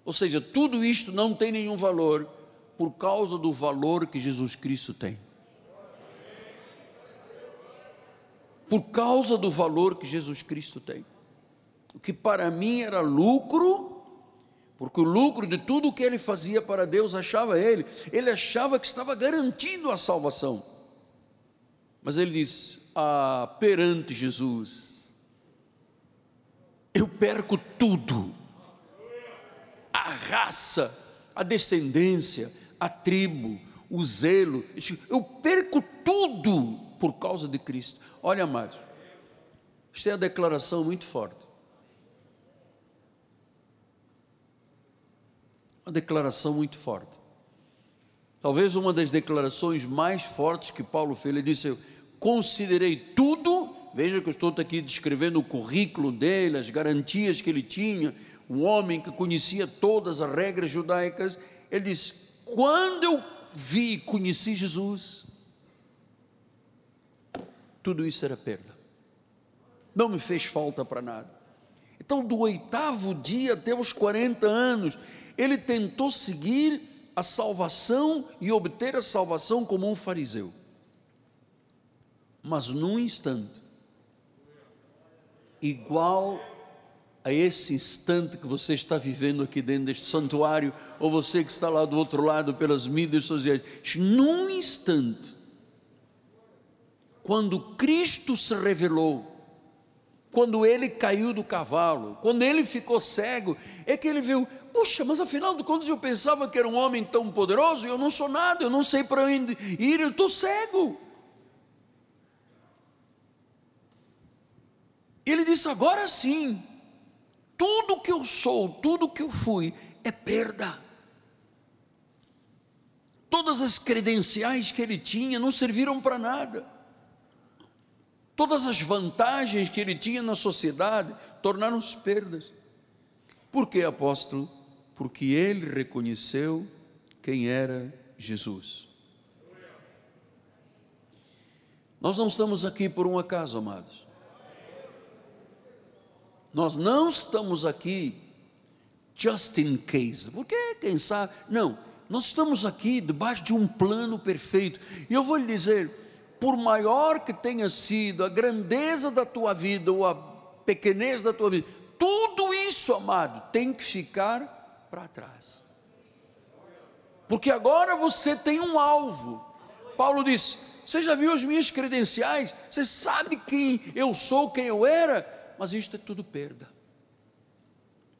A: ou seja, tudo isto não tem nenhum valor por causa do valor que Jesus Cristo tem. Por causa do valor que Jesus Cristo tem. O que para mim era lucro, porque o lucro de tudo o que ele fazia para Deus achava ele, ele achava que estava garantindo a salvação. Mas ele diz: ah, perante Jesus, perco tudo. A raça, a descendência, a tribo, o zelo, eu perco tudo por causa de Cristo. Olha, amados, isto é uma declaração muito forte. Uma declaração muito forte. Talvez uma das declarações mais fortes que Paulo fez. Ele disse: Eu considerei tudo Veja que eu estou aqui descrevendo o currículo dele, as garantias que ele tinha, um homem que conhecia todas as regras judaicas. Ele diz: quando eu vi e conheci Jesus, tudo isso era perda, não me fez falta para nada. Então, do oitavo dia até os 40 anos, ele tentou seguir a salvação e obter a salvação como um fariseu. Mas num instante, igual a esse instante que você está vivendo aqui dentro deste santuário, ou você que está lá do outro lado pelas mídias sociais, num instante, quando Cristo se revelou, quando ele caiu do cavalo, quando ele ficou cego, é que ele viu, puxa, mas afinal de contas eu pensava que era um homem tão poderoso, eu não sou nada, eu não sei para onde ir, eu estou cego. Ele disse: agora sim, tudo que eu sou, tudo que eu fui, é perda. Todas as credenciais que ele tinha não serviram para nada. Todas as vantagens que ele tinha na sociedade tornaram-se perdas. Por que, apóstolo? Porque ele reconheceu quem era Jesus. Nós não estamos aqui por um acaso, amados. Nós não estamos aqui just in case, porque quem sabe, não, nós estamos aqui debaixo de um plano perfeito, e eu vou lhe dizer, por maior que tenha sido a grandeza da tua vida, ou a pequenez da tua vida, tudo isso, amado, tem que ficar para trás, porque agora você tem um alvo, Paulo disse, você já viu as minhas credenciais, você sabe quem eu sou, quem eu era, mas isto é tudo perda.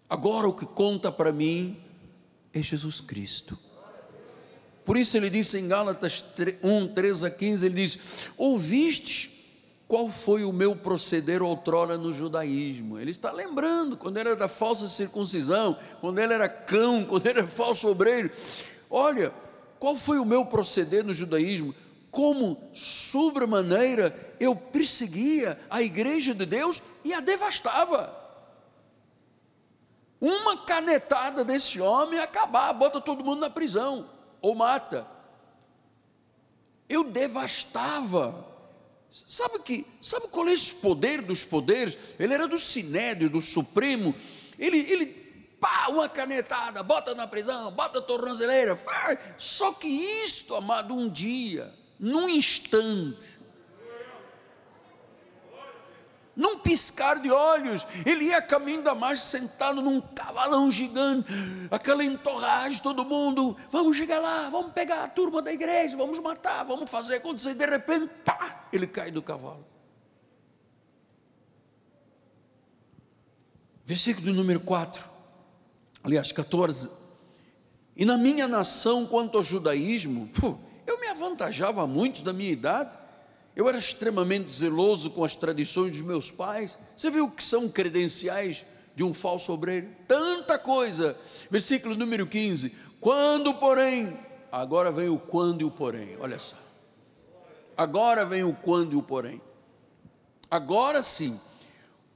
A: Agora o que conta para mim é Jesus Cristo. Por isso ele disse em Gálatas 1, 13 a 15, ele diz: Ouvistes qual foi o meu proceder outrora no judaísmo? Ele está lembrando, quando era da falsa circuncisão, quando ele era cão, quando ele era falso obreiro. Olha, qual foi o meu proceder no judaísmo? Como sobremaneira eu perseguia a igreja de Deus e a devastava. Uma canetada desse homem acabar, bota todo mundo na prisão ou mata. Eu devastava. Sabe que, sabe qual é esse poder dos poderes? Ele era do sinédrio, do supremo. Ele, ele pá, uma canetada, bota na prisão, bota a tornozeleira. Só que isto, amado, um dia num instante, num piscar de olhos, ele ia caminho da margem, sentado num cavalão gigante, aquela entorragem, todo mundo, vamos chegar lá, vamos pegar a turma da igreja, vamos matar, vamos fazer acontecer, de repente, pá, ele cai do cavalo. Versículo número 4, aliás, 14. E na minha nação, quanto ao judaísmo, pô, eu me avantajava muito da minha idade. Eu era extremamente zeloso com as tradições dos meus pais. Você viu o que são credenciais de um falso obreiro? Tanta coisa. Versículo número 15. Quando, porém, agora vem o quando e o porém. Olha só. Agora vem o quando e o porém. Agora sim.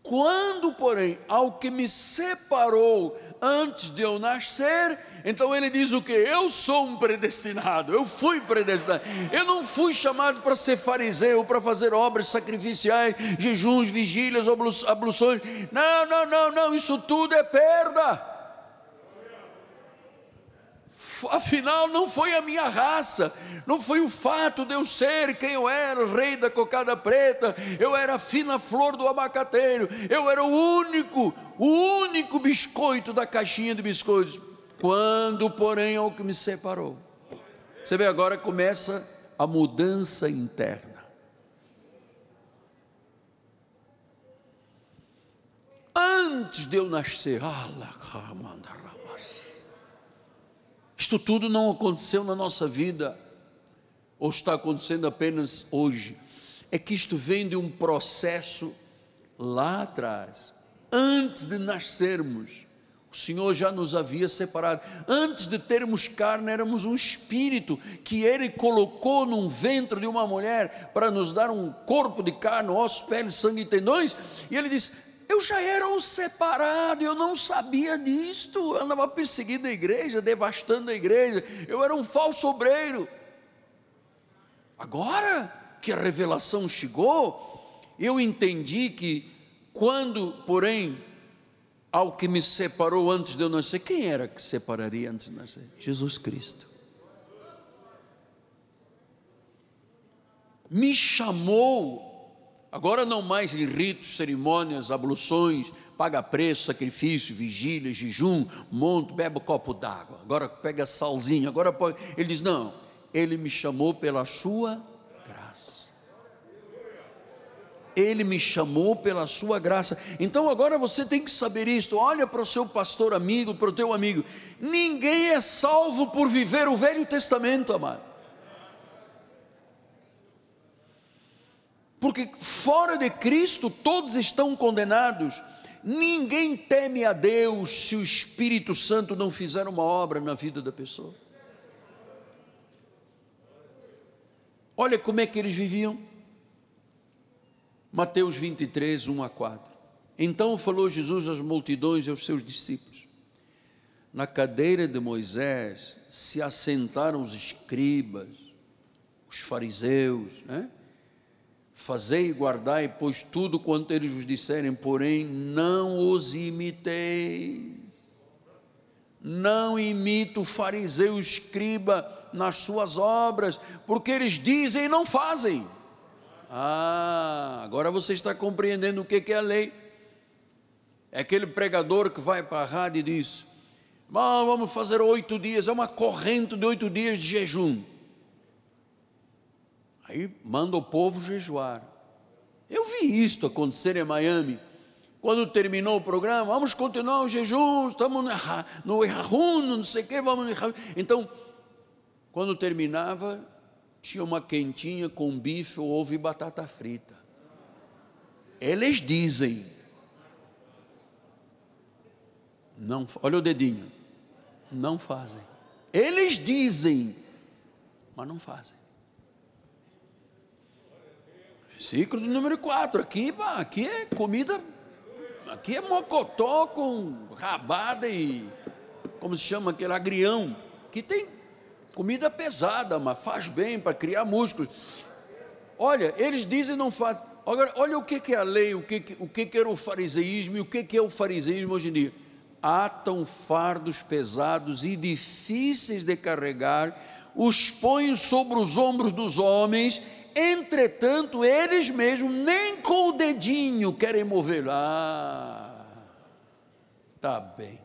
A: Quando, porém, ao que me separou antes de eu nascer, então ele diz o que? Eu sou um predestinado, eu fui predestinado. Eu não fui chamado para ser fariseu, para fazer obras sacrificiais, jejuns, vigílias, abluções. Não, não, não, não, isso tudo é perda afinal não foi a minha raça, não foi o fato de eu ser quem eu era, rei da cocada preta, eu era a fina flor do abacateiro, eu era o único, o único biscoito da caixinha de biscoitos, quando porém é o que me separou. Você vê agora começa a mudança interna. Antes de eu nascer, Allah, isto tudo não aconteceu na nossa vida, ou está acontecendo apenas hoje. É que isto vem de um processo lá atrás, antes de nascermos. O Senhor já nos havia separado. Antes de termos carne, éramos um espírito que Ele colocou num ventre de uma mulher para nos dar um corpo de carne, ossos, pele, sangue e tendões. E Ele disse: eu já era um separado, eu não sabia disto. Eu andava perseguindo a igreja, devastando a igreja. Eu era um falso obreiro. Agora que a revelação chegou, eu entendi que quando, porém, ao que me separou antes de eu nascer, quem era que separaria antes de nascer? Jesus Cristo. Me chamou Agora não mais em ritos, cerimônias, abluções, paga preço, sacrifício, vigília, jejum, monte, bebe um copo d'água. Agora pega salzinho. Agora pode. Ele diz: Não, ele me chamou pela sua graça. Ele me chamou pela sua graça. Então agora você tem que saber isto. Olha para o seu pastor amigo, para o teu amigo. Ninguém é salvo por viver o Velho Testamento, amado. Porque fora de Cristo todos estão condenados. Ninguém teme a Deus se o Espírito Santo não fizer uma obra na vida da pessoa. Olha como é que eles viviam. Mateus 23, 1 a 4. Então falou Jesus às multidões e aos seus discípulos: Na cadeira de Moisés se assentaram os escribas, os fariseus, né? Fazei e guardai, pois tudo quanto eles vos disserem, porém não os imiteis. Não imita o fariseu o escriba nas suas obras, porque eles dizem e não fazem. Ah, agora você está compreendendo o que é a lei. É aquele pregador que vai para a rádio e diz: vamos fazer oito dias, é uma corrente de oito dias de jejum. Aí manda o povo jejuar. Eu vi isto acontecer em Miami. Quando terminou o programa, vamos continuar o jejum, estamos no Errahun, não sei o que, vamos no Então, quando terminava, tinha uma quentinha com bife, ovo e batata frita. Eles dizem. Não, olha o dedinho. Não fazem. Eles dizem, mas não fazem. Versículo número 4. Aqui, aqui é comida, aqui é mocotó com rabada e, como se chama aquele agrião. Aqui tem comida pesada, mas faz bem para criar músculos. Olha, eles dizem não faz. Agora, olha o que, é a lei, o que, o que, era o fariseísmo e o que, é o fariseísmo hoje em dia. Atam fardos pesados e difíceis de carregar, os põem sobre os ombros dos homens Entretanto, eles mesmos nem com o dedinho querem mover. Ah, tá bem.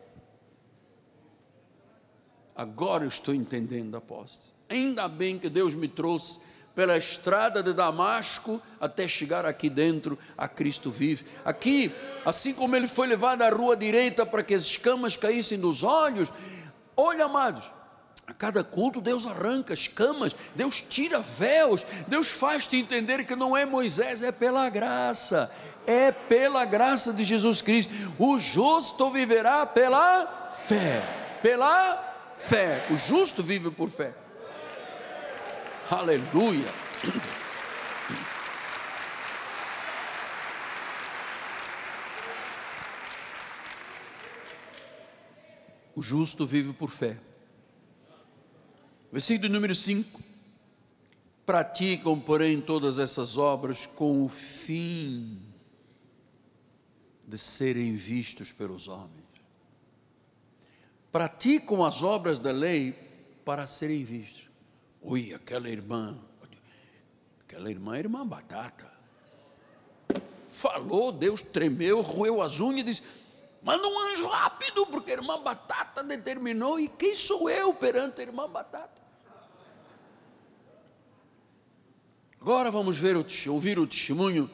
A: Agora eu estou entendendo, apóstolo. Ainda bem que Deus me trouxe pela estrada de Damasco até chegar aqui dentro a Cristo vive. Aqui, assim como ele foi levado à rua direita para que as escamas caíssem dos olhos, olha, amados, a cada culto Deus arranca escamas, Deus tira véus, Deus faz-te entender que não é Moisés, é pela graça, é pela graça de Jesus Cristo. O justo viverá pela fé, pela fé. O justo vive por fé. Aleluia. O justo vive por fé. Versículo número 5. Praticam, porém, todas essas obras com o fim de serem vistos pelos homens. Praticam as obras da lei para serem vistos. Ui, aquela irmã, aquela irmã é irmã batata. Falou, Deus tremeu, roeu as unhas e disse: Manda um anjo rápido, porque a irmã batata determinou. E quem sou eu perante a irmã batata? Agora vamos ver o, ouvir o testemunho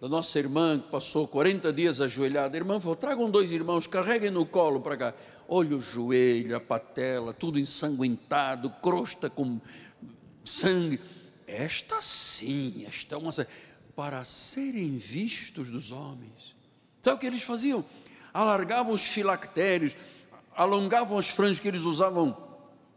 A: da nossa irmã que passou 40 dias ajoelhada. A irmã falou: tragam dois irmãos, carreguem no colo para cá. Olha o joelho, a patela, tudo ensanguentado, crosta com sangue. Esta sim, esta é uma. Para serem vistos dos homens. Sabe o que eles faziam? Alargavam os filactérios, alongavam as franjas que eles usavam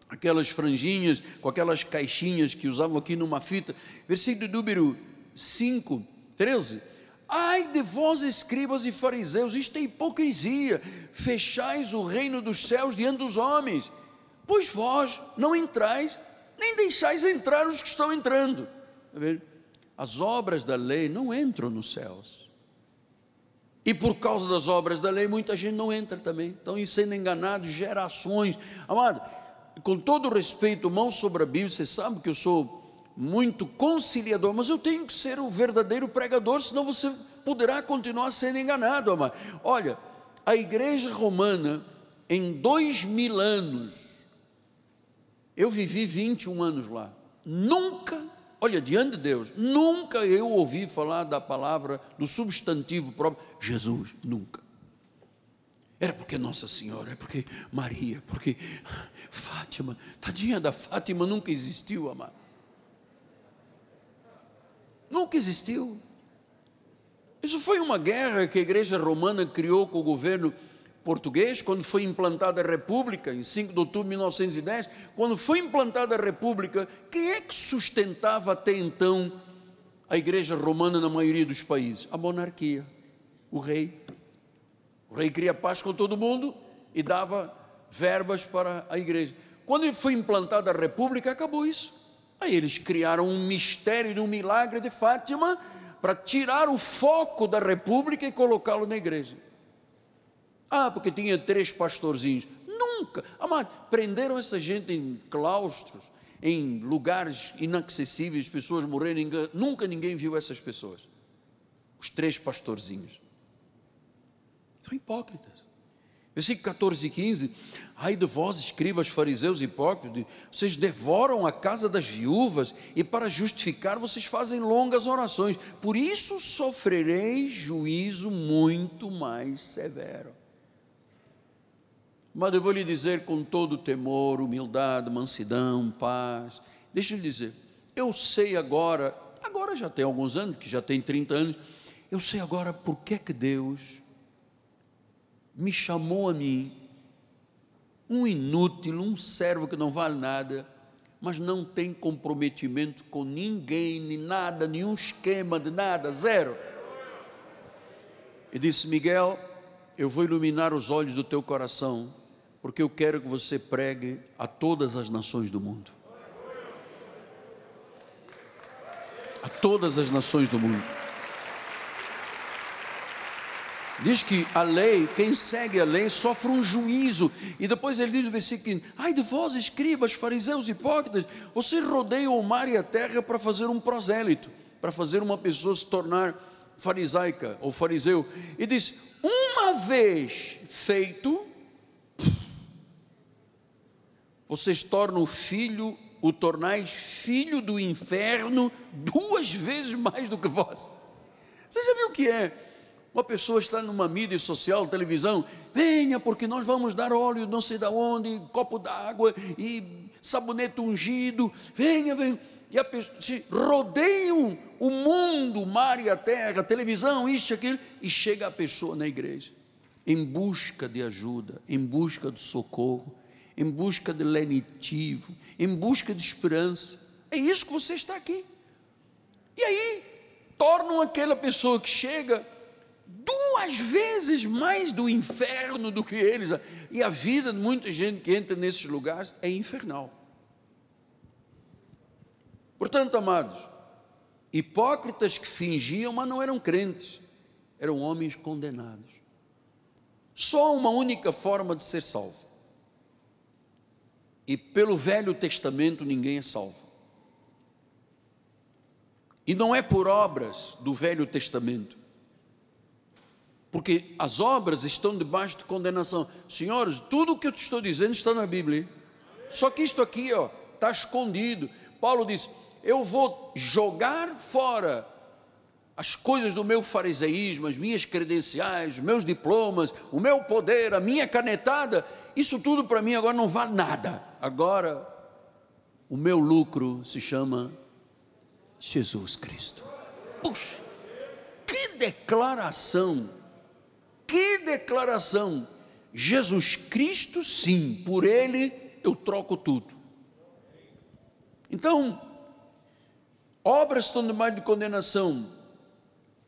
A: aquelas franjinhas, com aquelas caixinhas que usavam aqui numa fita. Versículo número 5, 13. Ai de vós, escribas e fariseus, isto é hipocrisia. Fechais o reino dos céus diante dos homens, pois vós não entrais, nem deixais entrar os que estão entrando. As obras da lei não entram nos céus. E por causa das obras da lei, muita gente não entra também. Estão sendo enganados gerações. Amado, com todo respeito, mão sobre a Bíblia, você sabe que eu sou muito conciliador, mas eu tenho que ser o verdadeiro pregador, senão você poderá continuar sendo enganado, amado. Olha, a igreja romana, em dois mil anos, eu vivi 21 anos lá, nunca, olha, diante de Deus, nunca eu ouvi falar da palavra, do substantivo próprio, Jesus, nunca. Era porque Nossa Senhora, é porque Maria, porque Fátima, tadinha da Fátima nunca existiu, amado. Nunca existiu. Isso foi uma guerra que a igreja romana criou com o governo português, quando foi implantada a República, em 5 de outubro de 1910, quando foi implantada a República, quem é que sustentava até então a igreja romana na maioria dos países? A monarquia, o rei. O rei queria paz com todo mundo e dava verbas para a igreja. Quando foi implantada a República, acabou isso. Aí eles criaram um mistério de um milagre de Fátima para tirar o foco da República e colocá-lo na igreja. Ah, porque tinha três pastorzinhos. Nunca. Amado, prenderam essa gente em claustros, em lugares inacessíveis, pessoas morrendo. Nunca ninguém viu essas pessoas. Os três pastorzinhos. São hipócritas. Versículo 14 e 15. Ai de vós, escribas, fariseus hipócritas, vocês devoram a casa das viúvas e para justificar vocês fazem longas orações. Por isso sofrereis juízo muito mais severo. Mas eu vou lhe dizer com todo temor, humildade, mansidão, paz. Deixa eu lhe dizer, eu sei agora, agora já tem alguns anos, que já tem 30 anos, eu sei agora por que que Deus me chamou a mim, um inútil, um servo que não vale nada, mas não tem comprometimento com ninguém, nem nada, nenhum esquema de nada, zero. E disse: Miguel, eu vou iluminar os olhos do teu coração porque eu quero que você pregue a todas as nações do mundo. A todas as nações do mundo. Diz que a lei, quem segue a lei, sofre um juízo. E depois ele diz no versículo 15: Ai de vós, escribas, fariseus, hipócritas, vocês rodeiam o mar e a terra para fazer um prosélito, para fazer uma pessoa se tornar farisaica ou fariseu. E diz: Uma vez feito, vocês tornam filho, o tornais filho do inferno duas vezes mais do que vós. Você já viu o que é? Uma pessoa está numa mídia social, televisão, venha porque nós vamos dar óleo não sei da onde, copo d'água e sabonete ungido, venha, venha. E a pessoa, se rodeiam o mundo, o mar e a terra, a televisão, isso, aquilo, e chega a pessoa na igreja, em busca de ajuda, em busca de socorro em busca de lenitivo, em busca de esperança. É isso que você está aqui. E aí, tornam aquela pessoa que chega duas vezes mais do inferno do que eles. E a vida de muita gente que entra nesses lugares é infernal. Portanto, amados, hipócritas que fingiam, mas não eram crentes, eram homens condenados. Só uma única forma de ser salvo e pelo Velho Testamento ninguém é salvo. E não é por obras do Velho Testamento. Porque as obras estão debaixo de condenação. Senhores, tudo o que eu te estou dizendo está na Bíblia. Só que isto aqui, ó, está escondido. Paulo diz: Eu vou jogar fora as coisas do meu fariseísmo, as minhas credenciais, os meus diplomas, o meu poder, a minha canetada, isso tudo para mim agora não vale nada. Agora, o meu lucro se chama Jesus Cristo. Puxa, que declaração! Que declaração! Jesus Cristo, sim, por Ele eu troco tudo. Então, obras estão debaixo de condenação.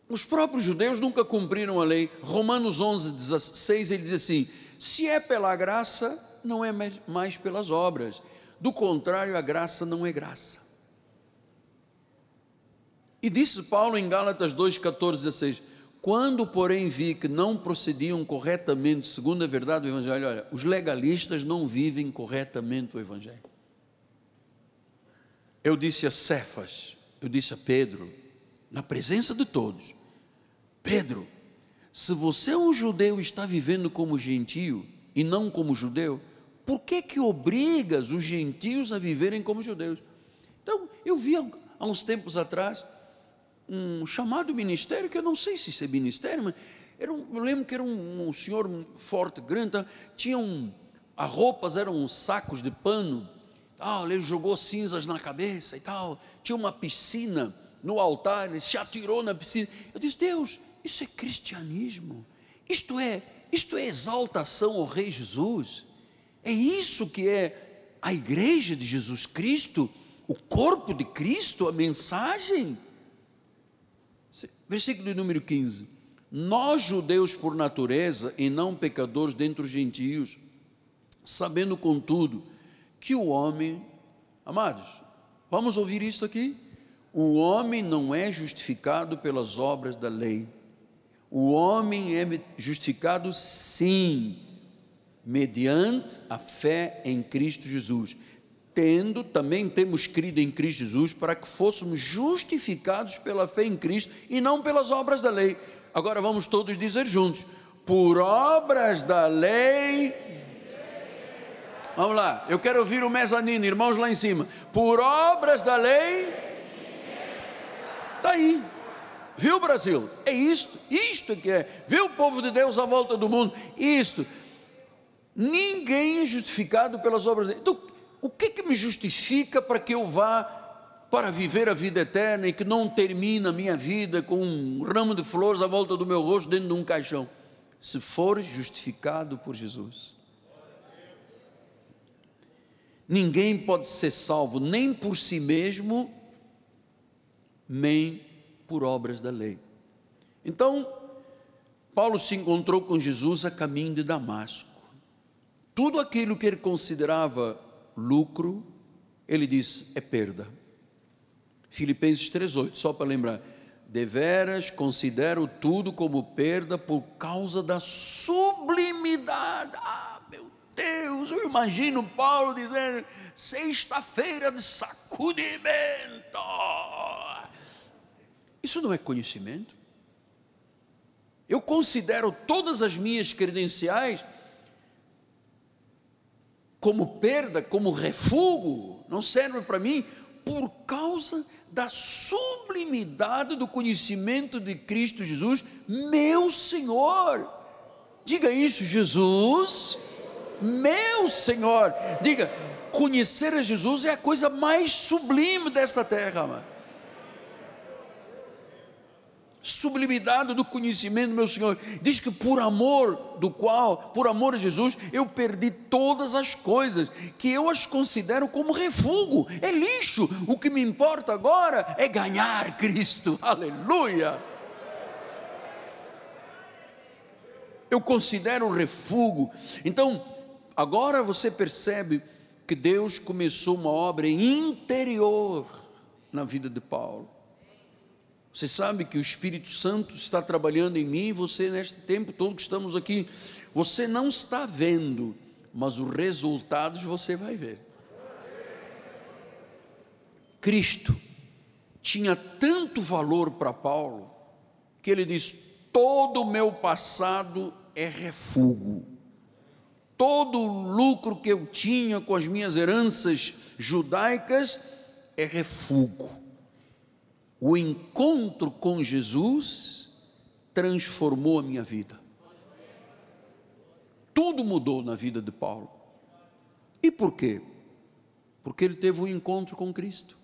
A: Os próprios judeus nunca cumpriram a lei. Romanos 11, 16, ele diz assim: se é pela graça, não é mais pelas obras. Do contrário, a graça não é graça. E disse Paulo em Gálatas 2, 14, 16: Quando, porém, vi que não procediam corretamente segundo a verdade do Evangelho, olha, os legalistas não vivem corretamente o Evangelho. Eu disse a Cefas, eu disse a Pedro, na presença de todos: Pedro, se você é um judeu e está vivendo como gentio e não como judeu, por que que obrigas os gentios a viverem como judeus? Então, eu vi há uns tempos atrás um chamado ministério, que eu não sei se isso é ministério, mas era um, eu lembro que era um, um senhor forte, grande, tá? tinha um, as roupas eram sacos de pano, tal, ele jogou cinzas na cabeça e tal, tinha uma piscina no altar, ele se atirou na piscina. Eu disse, Deus, Isso é cristianismo. Isto é, isto é exaltação ao Rei Jesus. É isso que é a igreja de Jesus Cristo, o corpo de Cristo, a mensagem. Versículo número 15. Nós, judeus por natureza e não pecadores dentre os gentios, sabendo contudo que o homem, amados, vamos ouvir isto aqui? O homem não é justificado pelas obras da lei. O homem é justificado sim, mediante a fé em Cristo Jesus. Tendo, também temos crido em Cristo Jesus para que fôssemos justificados pela fé em Cristo e não pelas obras da lei. Agora vamos todos dizer juntos: por obras da lei. Vamos lá, eu quero ouvir o mezanino, irmãos lá em cima. Por obras da lei. Está aí. Viu, Brasil? É isto, isto que é. Viu o povo de Deus à volta do mundo? Isto. Ninguém é justificado pelas obras dele. Então, o que, que me justifica para que eu vá para viver a vida eterna e que não termina a minha vida com um ramo de flores à volta do meu rosto dentro de um caixão. Se for justificado por Jesus. Ninguém pode ser salvo nem por si mesmo, nem por obras da lei. Então, Paulo se encontrou com Jesus a caminho de Damasco. Tudo aquilo que ele considerava lucro, ele disse é perda. Filipenses 3,8, só para lembrar. Deveras considero tudo como perda por causa da sublimidade. Ah, meu Deus, eu imagino Paulo dizendo: sexta-feira de sacudimento. Isso não é conhecimento. Eu considero todas as minhas credenciais como perda, como refúgio, não servem para mim por causa da sublimidade do conhecimento de Cristo Jesus, meu Senhor. Diga isso, Jesus, meu Senhor. Diga, conhecer a Jesus é a coisa mais sublime desta terra, mano sublimidade do conhecimento, meu Senhor. Diz que por amor do qual, por amor a Jesus, eu perdi todas as coisas, que eu as considero como refúgio, é lixo. O que me importa agora é ganhar Cristo. Aleluia. Eu considero refúgio. Então, agora você percebe que Deus começou uma obra interior na vida de Paulo. Você sabe que o Espírito Santo está trabalhando em mim e você, neste tempo todo que estamos aqui, você não está vendo, mas os resultados você vai ver. Cristo tinha tanto valor para Paulo, que ele diz: todo o meu passado é refúgio, todo o lucro que eu tinha com as minhas heranças judaicas é refúgio o encontro com Jesus transformou a minha vida. Tudo mudou na vida de Paulo. E por quê? Porque ele teve um encontro com Cristo.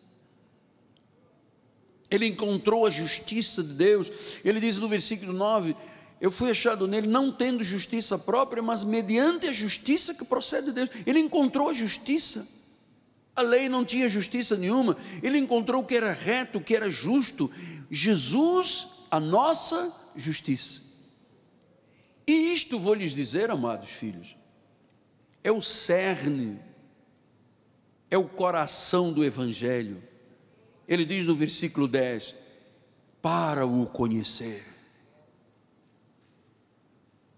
A: Ele encontrou a justiça de Deus. Ele diz no versículo 9: Eu fui achado nele, não tendo justiça própria, mas mediante a justiça que procede de Deus. Ele encontrou a justiça. A lei não tinha justiça nenhuma. Ele encontrou o que era reto, o que era justo. Jesus, a nossa justiça. E isto vou lhes dizer, amados filhos, é o cerne, é o coração do Evangelho. Ele diz no versículo 10: para o conhecer.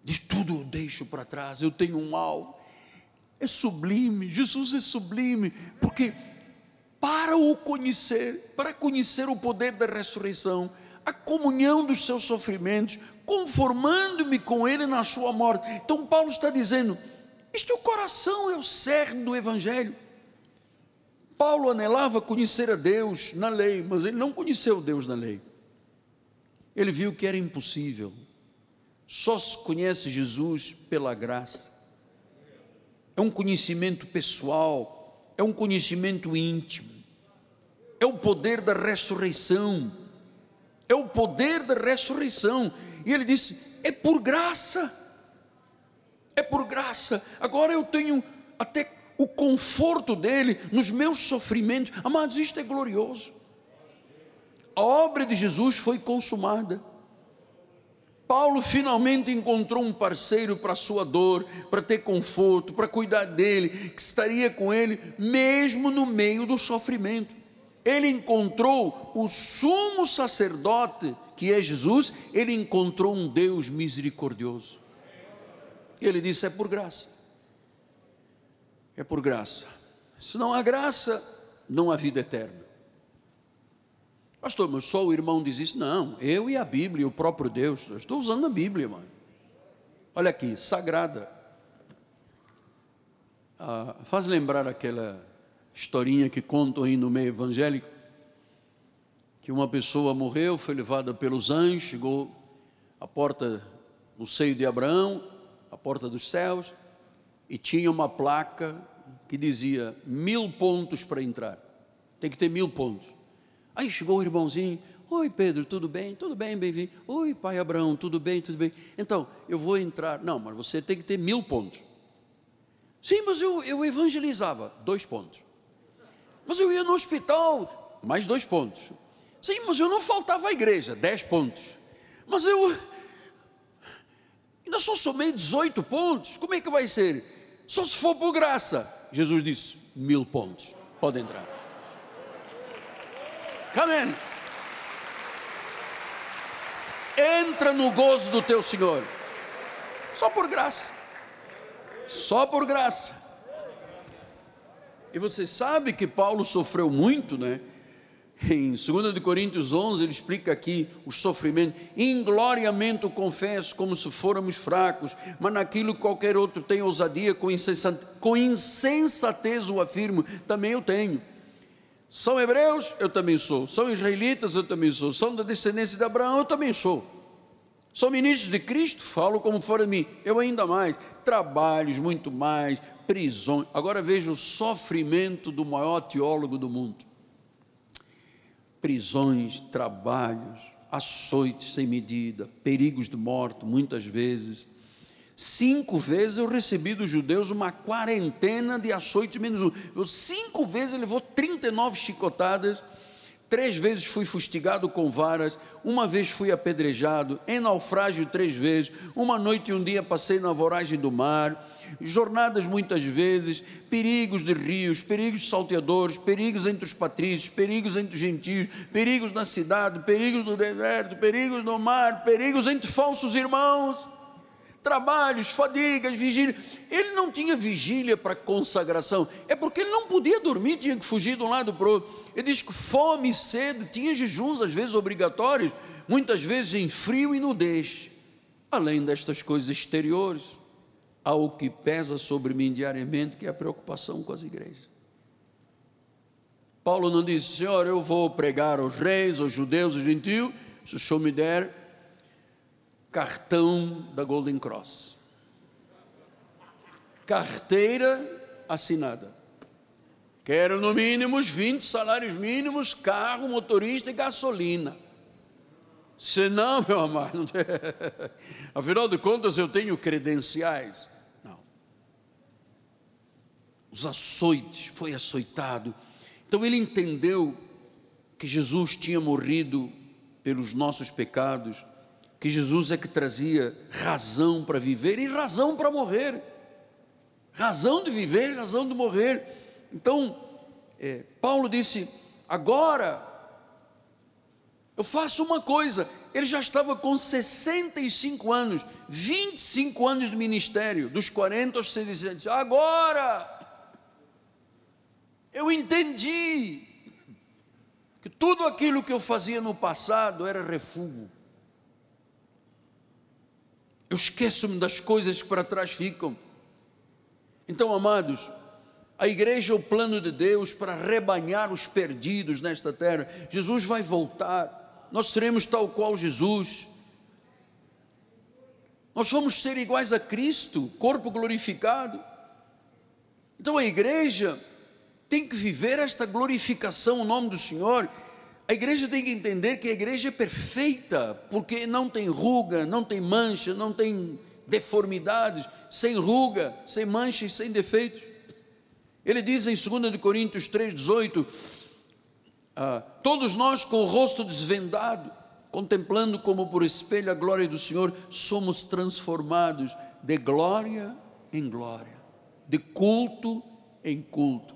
A: Diz tudo eu deixo para trás, eu tenho um alvo é sublime, Jesus é sublime, porque para o conhecer, para conhecer o poder da ressurreição, a comunhão dos seus sofrimentos, conformando-me com Ele na sua morte. Então, Paulo está dizendo: isto é o coração, é o cerne do Evangelho. Paulo anelava conhecer a Deus na lei, mas ele não conheceu Deus na lei. Ele viu que era impossível. Só se conhece Jesus pela graça é um conhecimento pessoal, é um conhecimento íntimo, é o poder da ressurreição, é o poder da ressurreição. E ele disse: É por graça. É por graça. Agora eu tenho até o conforto dele nos meus sofrimentos. Amados, isto é glorioso. A obra de Jesus foi consumada. Paulo finalmente encontrou um parceiro para sua dor, para ter conforto, para cuidar dele, que estaria com ele mesmo no meio do sofrimento. Ele encontrou o sumo sacerdote, que é Jesus, ele encontrou um Deus misericordioso. Ele disse: é por graça. É por graça. Se não há graça, não há vida eterna. Pastor, mas só o irmão diz isso? Não, eu e a Bíblia, o próprio Deus. Eu estou usando a Bíblia, mano. Olha aqui, sagrada. Ah, faz lembrar aquela historinha que contam aí no meio evangélico, que uma pessoa morreu, foi levada pelos anjos, chegou à porta no seio de Abraão, à porta dos céus, e tinha uma placa que dizia mil pontos para entrar. Tem que ter mil pontos. Aí chegou o irmãozinho, oi Pedro, tudo bem? Tudo bem, bem-vindo. Oi pai Abraão, tudo bem? Tudo bem? Então, eu vou entrar. Não, mas você tem que ter mil pontos. Sim, mas eu, eu evangelizava. Dois pontos. Mas eu ia no hospital. Mais dois pontos. Sim, mas eu não faltava à igreja. Dez pontos. Mas eu ainda só somei 18 pontos. Como é que vai ser? Só se for por graça. Jesus disse: mil pontos. Pode entrar. Amém. Entra no gozo do teu Senhor. Só por graça. Só por graça. E você sabe que Paulo sofreu muito, né? Em 2 Coríntios 11, ele explica aqui os sofrimentos. Ingloriamente confesso, como se fôramos fracos, mas naquilo qualquer outro tem ousadia, com insensatez o afirmo, também eu tenho. São hebreus? Eu também sou. São israelitas? Eu também sou. São da descendência de Abraão? Eu também sou. Sou ministro de Cristo? Falo como fora de mim. Eu ainda mais. Trabalhos, muito mais. Prisões. Agora veja o sofrimento do maior teólogo do mundo. Prisões, trabalhos, açoites sem medida, perigos de morte, muitas vezes Cinco vezes eu recebi dos judeus uma quarentena de açoites menos um. Eu, cinco vezes ele levou 39 chicotadas. Três vezes fui fustigado com varas, uma vez fui apedrejado, em naufrágio três vezes, uma noite e um dia passei na voragem do mar, jornadas muitas vezes, perigos de rios, perigos salteadores, perigos entre os patrícios, perigos entre os gentios, perigos na cidade, perigos no deserto, perigos no mar, perigos entre falsos irmãos trabalhos, fadigas, vigília. Ele não tinha vigília para consagração, é porque ele não podia dormir, tinha que fugir de um lado para o outro. Ele diz que fome e sede, tinha jejuns às vezes obrigatórios, muitas vezes em frio e nudez. Além destas coisas exteriores, há o que pesa sobre mim diariamente, que é a preocupação com as igrejas. Paulo não disse, Senhor, eu vou pregar aos reis, aos judeus, aos gentios, se o Senhor me der cartão da Golden Cross. Carteira assinada. Quero no mínimo os 20 salários mínimos, carro, motorista e gasolina. Senão, meu amado, afinal de contas eu tenho credenciais. Não. Os açoites, foi açoitado. Então ele entendeu que Jesus tinha morrido pelos nossos pecados que Jesus é que trazia razão para viver e razão para morrer. Razão de viver e razão de morrer. Então, é, Paulo disse: agora eu faço uma coisa. Ele já estava com 65 anos, 25 anos de ministério, dos 40 aos 60. Agora eu entendi que tudo aquilo que eu fazia no passado era refúgio eu esqueço-me das coisas que para trás ficam. Então, amados, a igreja é o plano de Deus para rebanhar os perdidos nesta terra. Jesus vai voltar, nós seremos tal qual Jesus. Nós vamos ser iguais a Cristo, corpo glorificado. Então a igreja tem que viver esta glorificação, o nome do Senhor. A igreja tem que entender que a igreja é perfeita, porque não tem ruga, não tem mancha, não tem deformidades, sem ruga, sem mancha e sem defeitos. Ele diz em 2 Coríntios 3,18: ah, Todos nós com o rosto desvendado, contemplando como por espelho a glória do Senhor, somos transformados de glória em glória, de culto em culto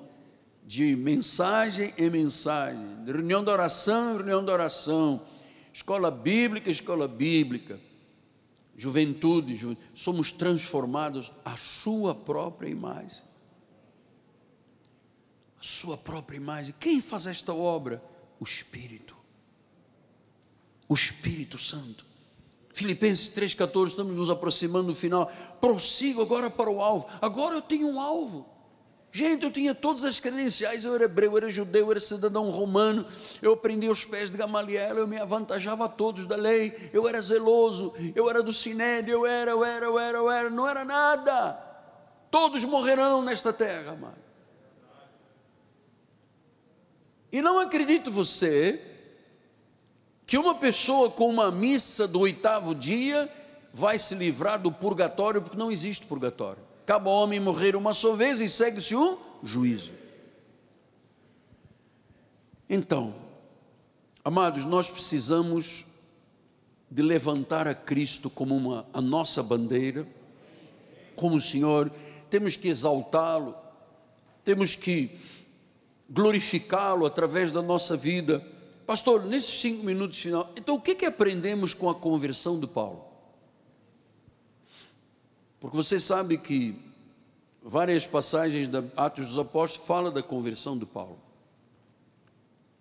A: de mensagem em mensagem, de reunião de oração em reunião de oração, escola bíblica, escola bíblica, juventude, juventude, somos transformados à sua própria imagem. A sua própria imagem. Quem faz esta obra? O Espírito. O Espírito Santo. Filipenses 3,14, estamos nos aproximando do final. Prossigo agora para o alvo. Agora eu tenho um alvo. Gente, eu tinha todas as credenciais, eu era hebreu, eu era judeu, eu era cidadão romano, eu aprendi aos pés de Gamaliel, eu me avantajava a todos da lei, eu era zeloso, eu era do sinédrio, eu era, eu era, eu era, eu era, não era nada. Todos morrerão nesta terra, amado. E não acredito você que uma pessoa com uma missa do oitavo dia vai se livrar do purgatório, porque não existe purgatório. Acaba o homem morrer uma só vez e segue-se um juízo. Então, amados, nós precisamos de levantar a Cristo como uma, a nossa bandeira, como o Senhor, temos que exaltá-lo, temos que glorificá-lo através da nossa vida. Pastor, nesses cinco minutos final, então o que, que aprendemos com a conversão de Paulo? Porque você sabe que várias passagens da Atos dos Apóstolos falam da conversão de Paulo.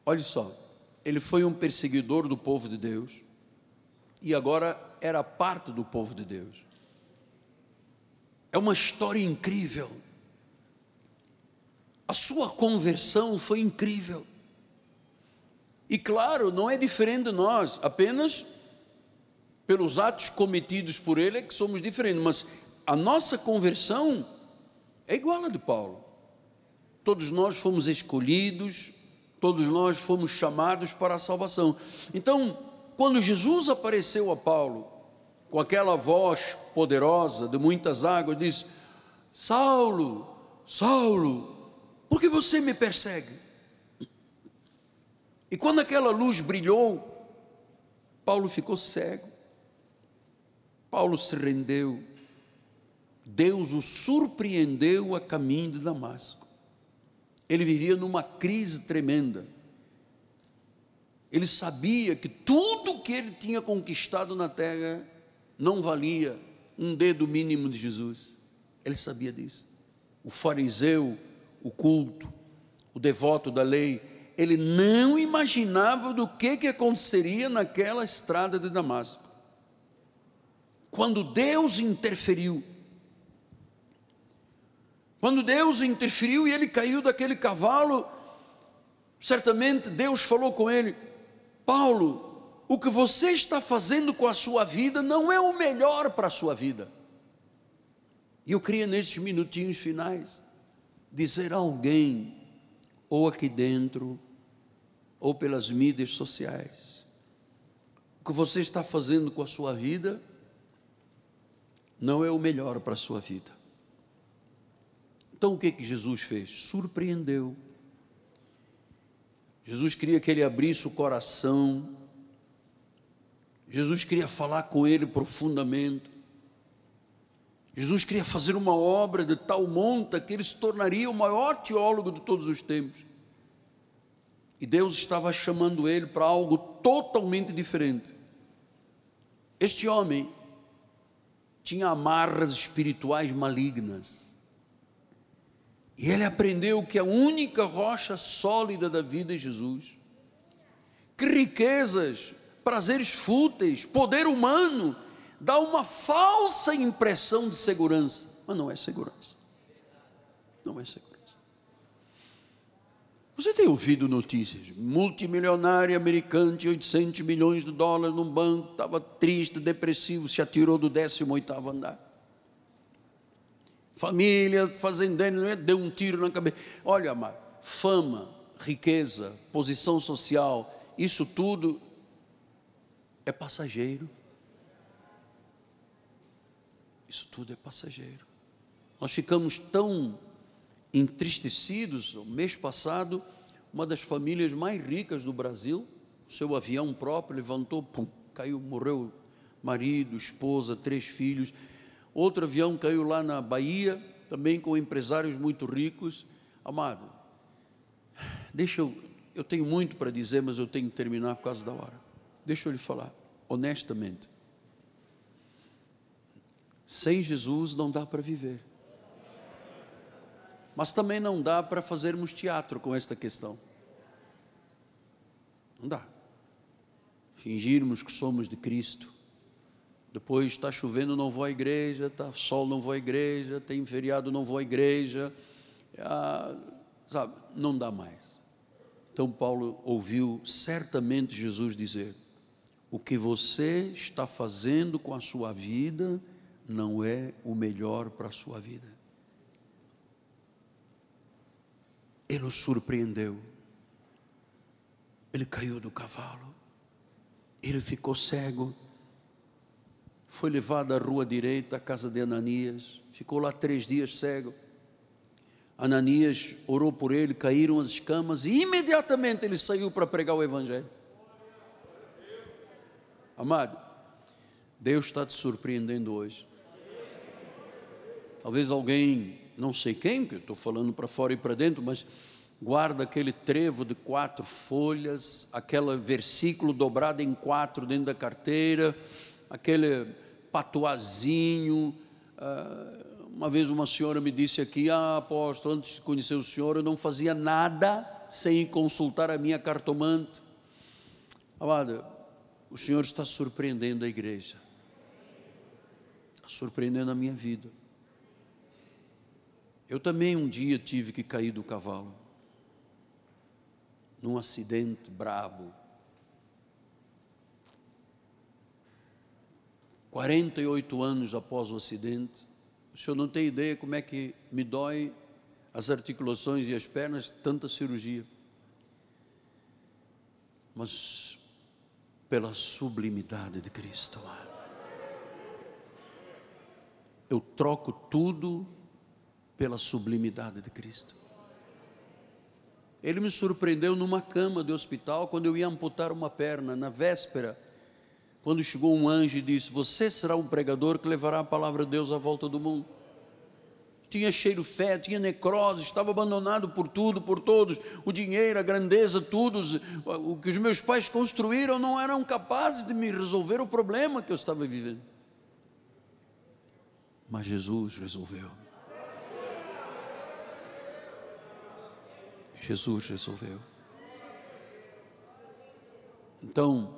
A: Olha só, ele foi um perseguidor do povo de Deus e agora era parte do povo de Deus. É uma história incrível. A sua conversão foi incrível. E claro, não é diferente de nós, apenas pelos atos cometidos por ele é que somos diferentes, mas a nossa conversão é igual a de Paulo. Todos nós fomos escolhidos, todos nós fomos chamados para a salvação. Então, quando Jesus apareceu a Paulo, com aquela voz poderosa de muitas águas, disse: Saulo, Saulo, por que você me persegue? E quando aquela luz brilhou, Paulo ficou cego. Paulo se rendeu Deus o surpreendeu a caminho de Damasco. Ele vivia numa crise tremenda. Ele sabia que tudo que ele tinha conquistado na terra não valia um dedo mínimo de Jesus. Ele sabia disso. O fariseu, o culto, o devoto da lei, ele não imaginava do que, que aconteceria naquela estrada de Damasco. Quando Deus interferiu, quando Deus interferiu e ele caiu daquele cavalo, certamente Deus falou com ele: Paulo, o que você está fazendo com a sua vida não é o melhor para a sua vida. E eu queria, nesses minutinhos finais, dizer a alguém, ou aqui dentro, ou pelas mídias sociais, o que você está fazendo com a sua vida não é o melhor para a sua vida. Então o que que Jesus fez? Surpreendeu. Jesus queria que ele abrisse o coração. Jesus queria falar com ele profundamente. Jesus queria fazer uma obra de tal monta que ele se tornaria o maior teólogo de todos os tempos. E Deus estava chamando ele para algo totalmente diferente. Este homem tinha amarras espirituais malignas. E ele aprendeu que a única rocha sólida da vida é Jesus. Que riquezas, prazeres fúteis, poder humano dá uma falsa impressão de segurança, mas não é segurança. Não é segurança. Você tem ouvido notícias? Multimilionário americano de 800 milhões de dólares num banco, estava triste, depressivo, se atirou do 18 andar família, fazendeiro, né? deu um tiro na cabeça. Olha, amado, fama, riqueza, posição social, isso tudo é passageiro. Isso tudo é passageiro. Nós ficamos tão entristecidos. O mês passado, uma das famílias mais ricas do Brasil, seu avião próprio levantou, pum, caiu, morreu marido, esposa, três filhos. Outro avião caiu lá na Bahia, também com empresários muito ricos. Amado, deixa eu, eu tenho muito para dizer, mas eu tenho que terminar por causa da hora. Deixa eu lhe falar, honestamente. Sem Jesus não dá para viver. Mas também não dá para fazermos teatro com esta questão. Não dá. Fingirmos que somos de Cristo. Depois está chovendo, não vou à igreja, está sol, não vou à igreja, tem feriado, não vou à igreja. Ah, sabe, não dá mais. Então Paulo ouviu certamente Jesus dizer: o que você está fazendo com a sua vida não é o melhor para a sua vida. ele o surpreendeu. Ele caiu do cavalo, ele ficou cego, foi levado à rua direita, à casa de Ananias, ficou lá três dias cego. Ananias orou por ele, caíram as escamas e imediatamente ele saiu para pregar o Evangelho. Amado, Deus está te surpreendendo hoje. Talvez alguém não sei quem, que eu estou falando para fora e para dentro, mas guarda aquele trevo de quatro folhas, aquele versículo dobrado em quatro dentro da carteira, aquele patuazinho. Ah, uma vez uma senhora me disse aqui, ah, apóstolo, antes de conhecer o senhor, eu não fazia nada sem consultar a minha cartomante. Amada, o senhor está surpreendendo a igreja, surpreendendo a minha vida. Eu também um dia tive que cair do cavalo, num acidente brabo. 48 anos após o acidente, o senhor não tem ideia como é que me dói as articulações e as pernas, tanta cirurgia. Mas pela sublimidade de Cristo, eu troco tudo pela sublimidade de Cristo. Ele me surpreendeu numa cama de hospital quando eu ia amputar uma perna, na véspera, quando chegou um anjo e disse: Você será um pregador que levará a palavra de Deus à volta do mundo. Tinha cheiro fé, tinha necrose, estava abandonado por tudo, por todos. O dinheiro, a grandeza, tudo, o que os meus pais construíram não eram capazes de me resolver o problema que eu estava vivendo. Mas Jesus resolveu. Jesus resolveu. Então,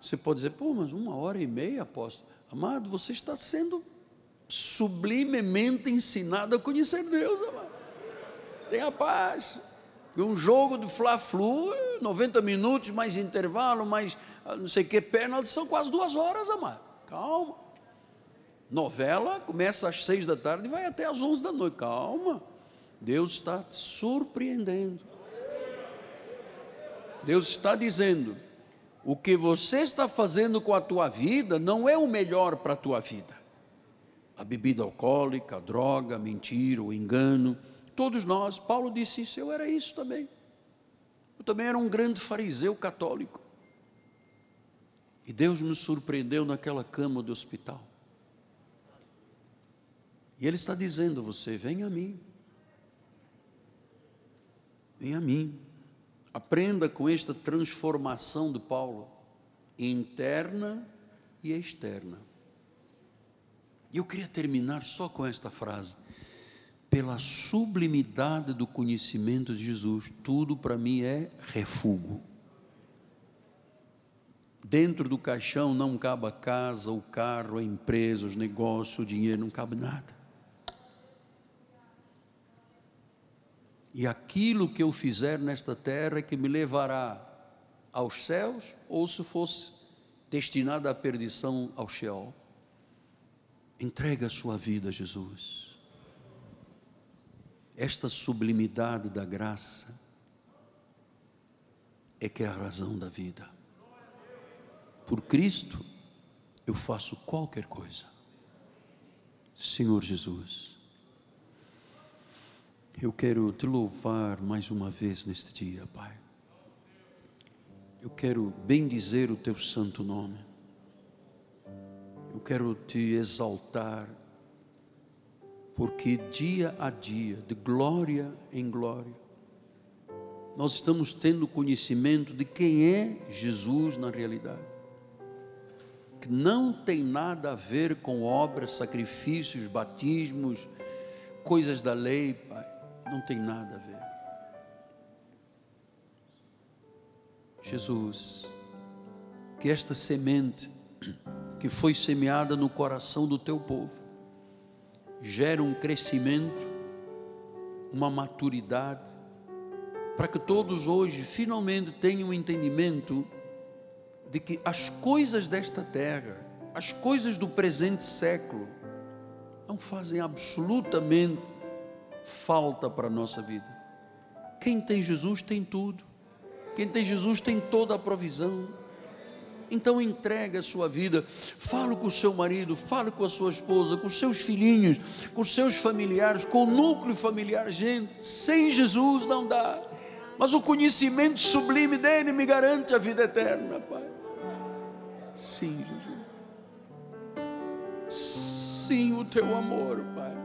A: você pode dizer, pô, mas uma hora e meia, apóstolo. Amado, você está sendo sublimemente ensinado a conhecer Deus, amado. Tenha paz. Um jogo de Fla-Flu, 90 minutos, mais intervalo, mais ah, não sei o que, pênalti, são quase duas horas, amado. Calma. Novela começa às seis da tarde e vai até às onze da noite. Calma. Deus está surpreendendo. Deus está dizendo: o que você está fazendo com a tua vida não é o melhor para a tua vida. A bebida alcoólica, a droga, a mentira, o engano, todos nós, Paulo disse isso, eu era isso também. Eu também era um grande fariseu católico. E Deus me surpreendeu naquela cama do hospital. E Ele está dizendo a você: venha a mim. Vem a mim. Aprenda com esta transformação de Paulo, interna e externa. E eu queria terminar só com esta frase. Pela sublimidade do conhecimento de Jesus, tudo para mim é refúgio. Dentro do caixão não cabe a casa, o carro, a empresa, os negócios, o dinheiro, não cabe nada. E aquilo que eu fizer nesta terra é que me levará aos céus, ou se fosse destinado à perdição ao Sheol. Entrega a sua vida a Jesus. Esta sublimidade da graça é que é a razão da vida. Por Cristo, eu faço qualquer coisa. Senhor Jesus, eu quero te louvar mais uma vez neste dia, Pai. Eu quero bendizer o teu santo nome. Eu quero te exaltar, porque dia a dia, de glória em glória, nós estamos tendo conhecimento de quem é Jesus na realidade. Que não tem nada a ver com obras, sacrifícios, batismos, coisas da lei, Pai. Não tem nada a ver. Jesus, que esta semente que foi semeada no coração do teu povo gere um crescimento, uma maturidade, para que todos hoje finalmente tenham um entendimento de que as coisas desta terra, as coisas do presente século, não fazem absolutamente falta para a nossa vida. Quem tem Jesus tem tudo. Quem tem Jesus tem toda a provisão. Então entregue a sua vida, fale com o seu marido, fale com a sua esposa, com os seus filhinhos, com os seus familiares, com o núcleo familiar, gente, sem Jesus não dá mas o conhecimento sublime dele me garante a vida eterna, Pai. Sim, Jesus. Sim, o teu amor, Pai.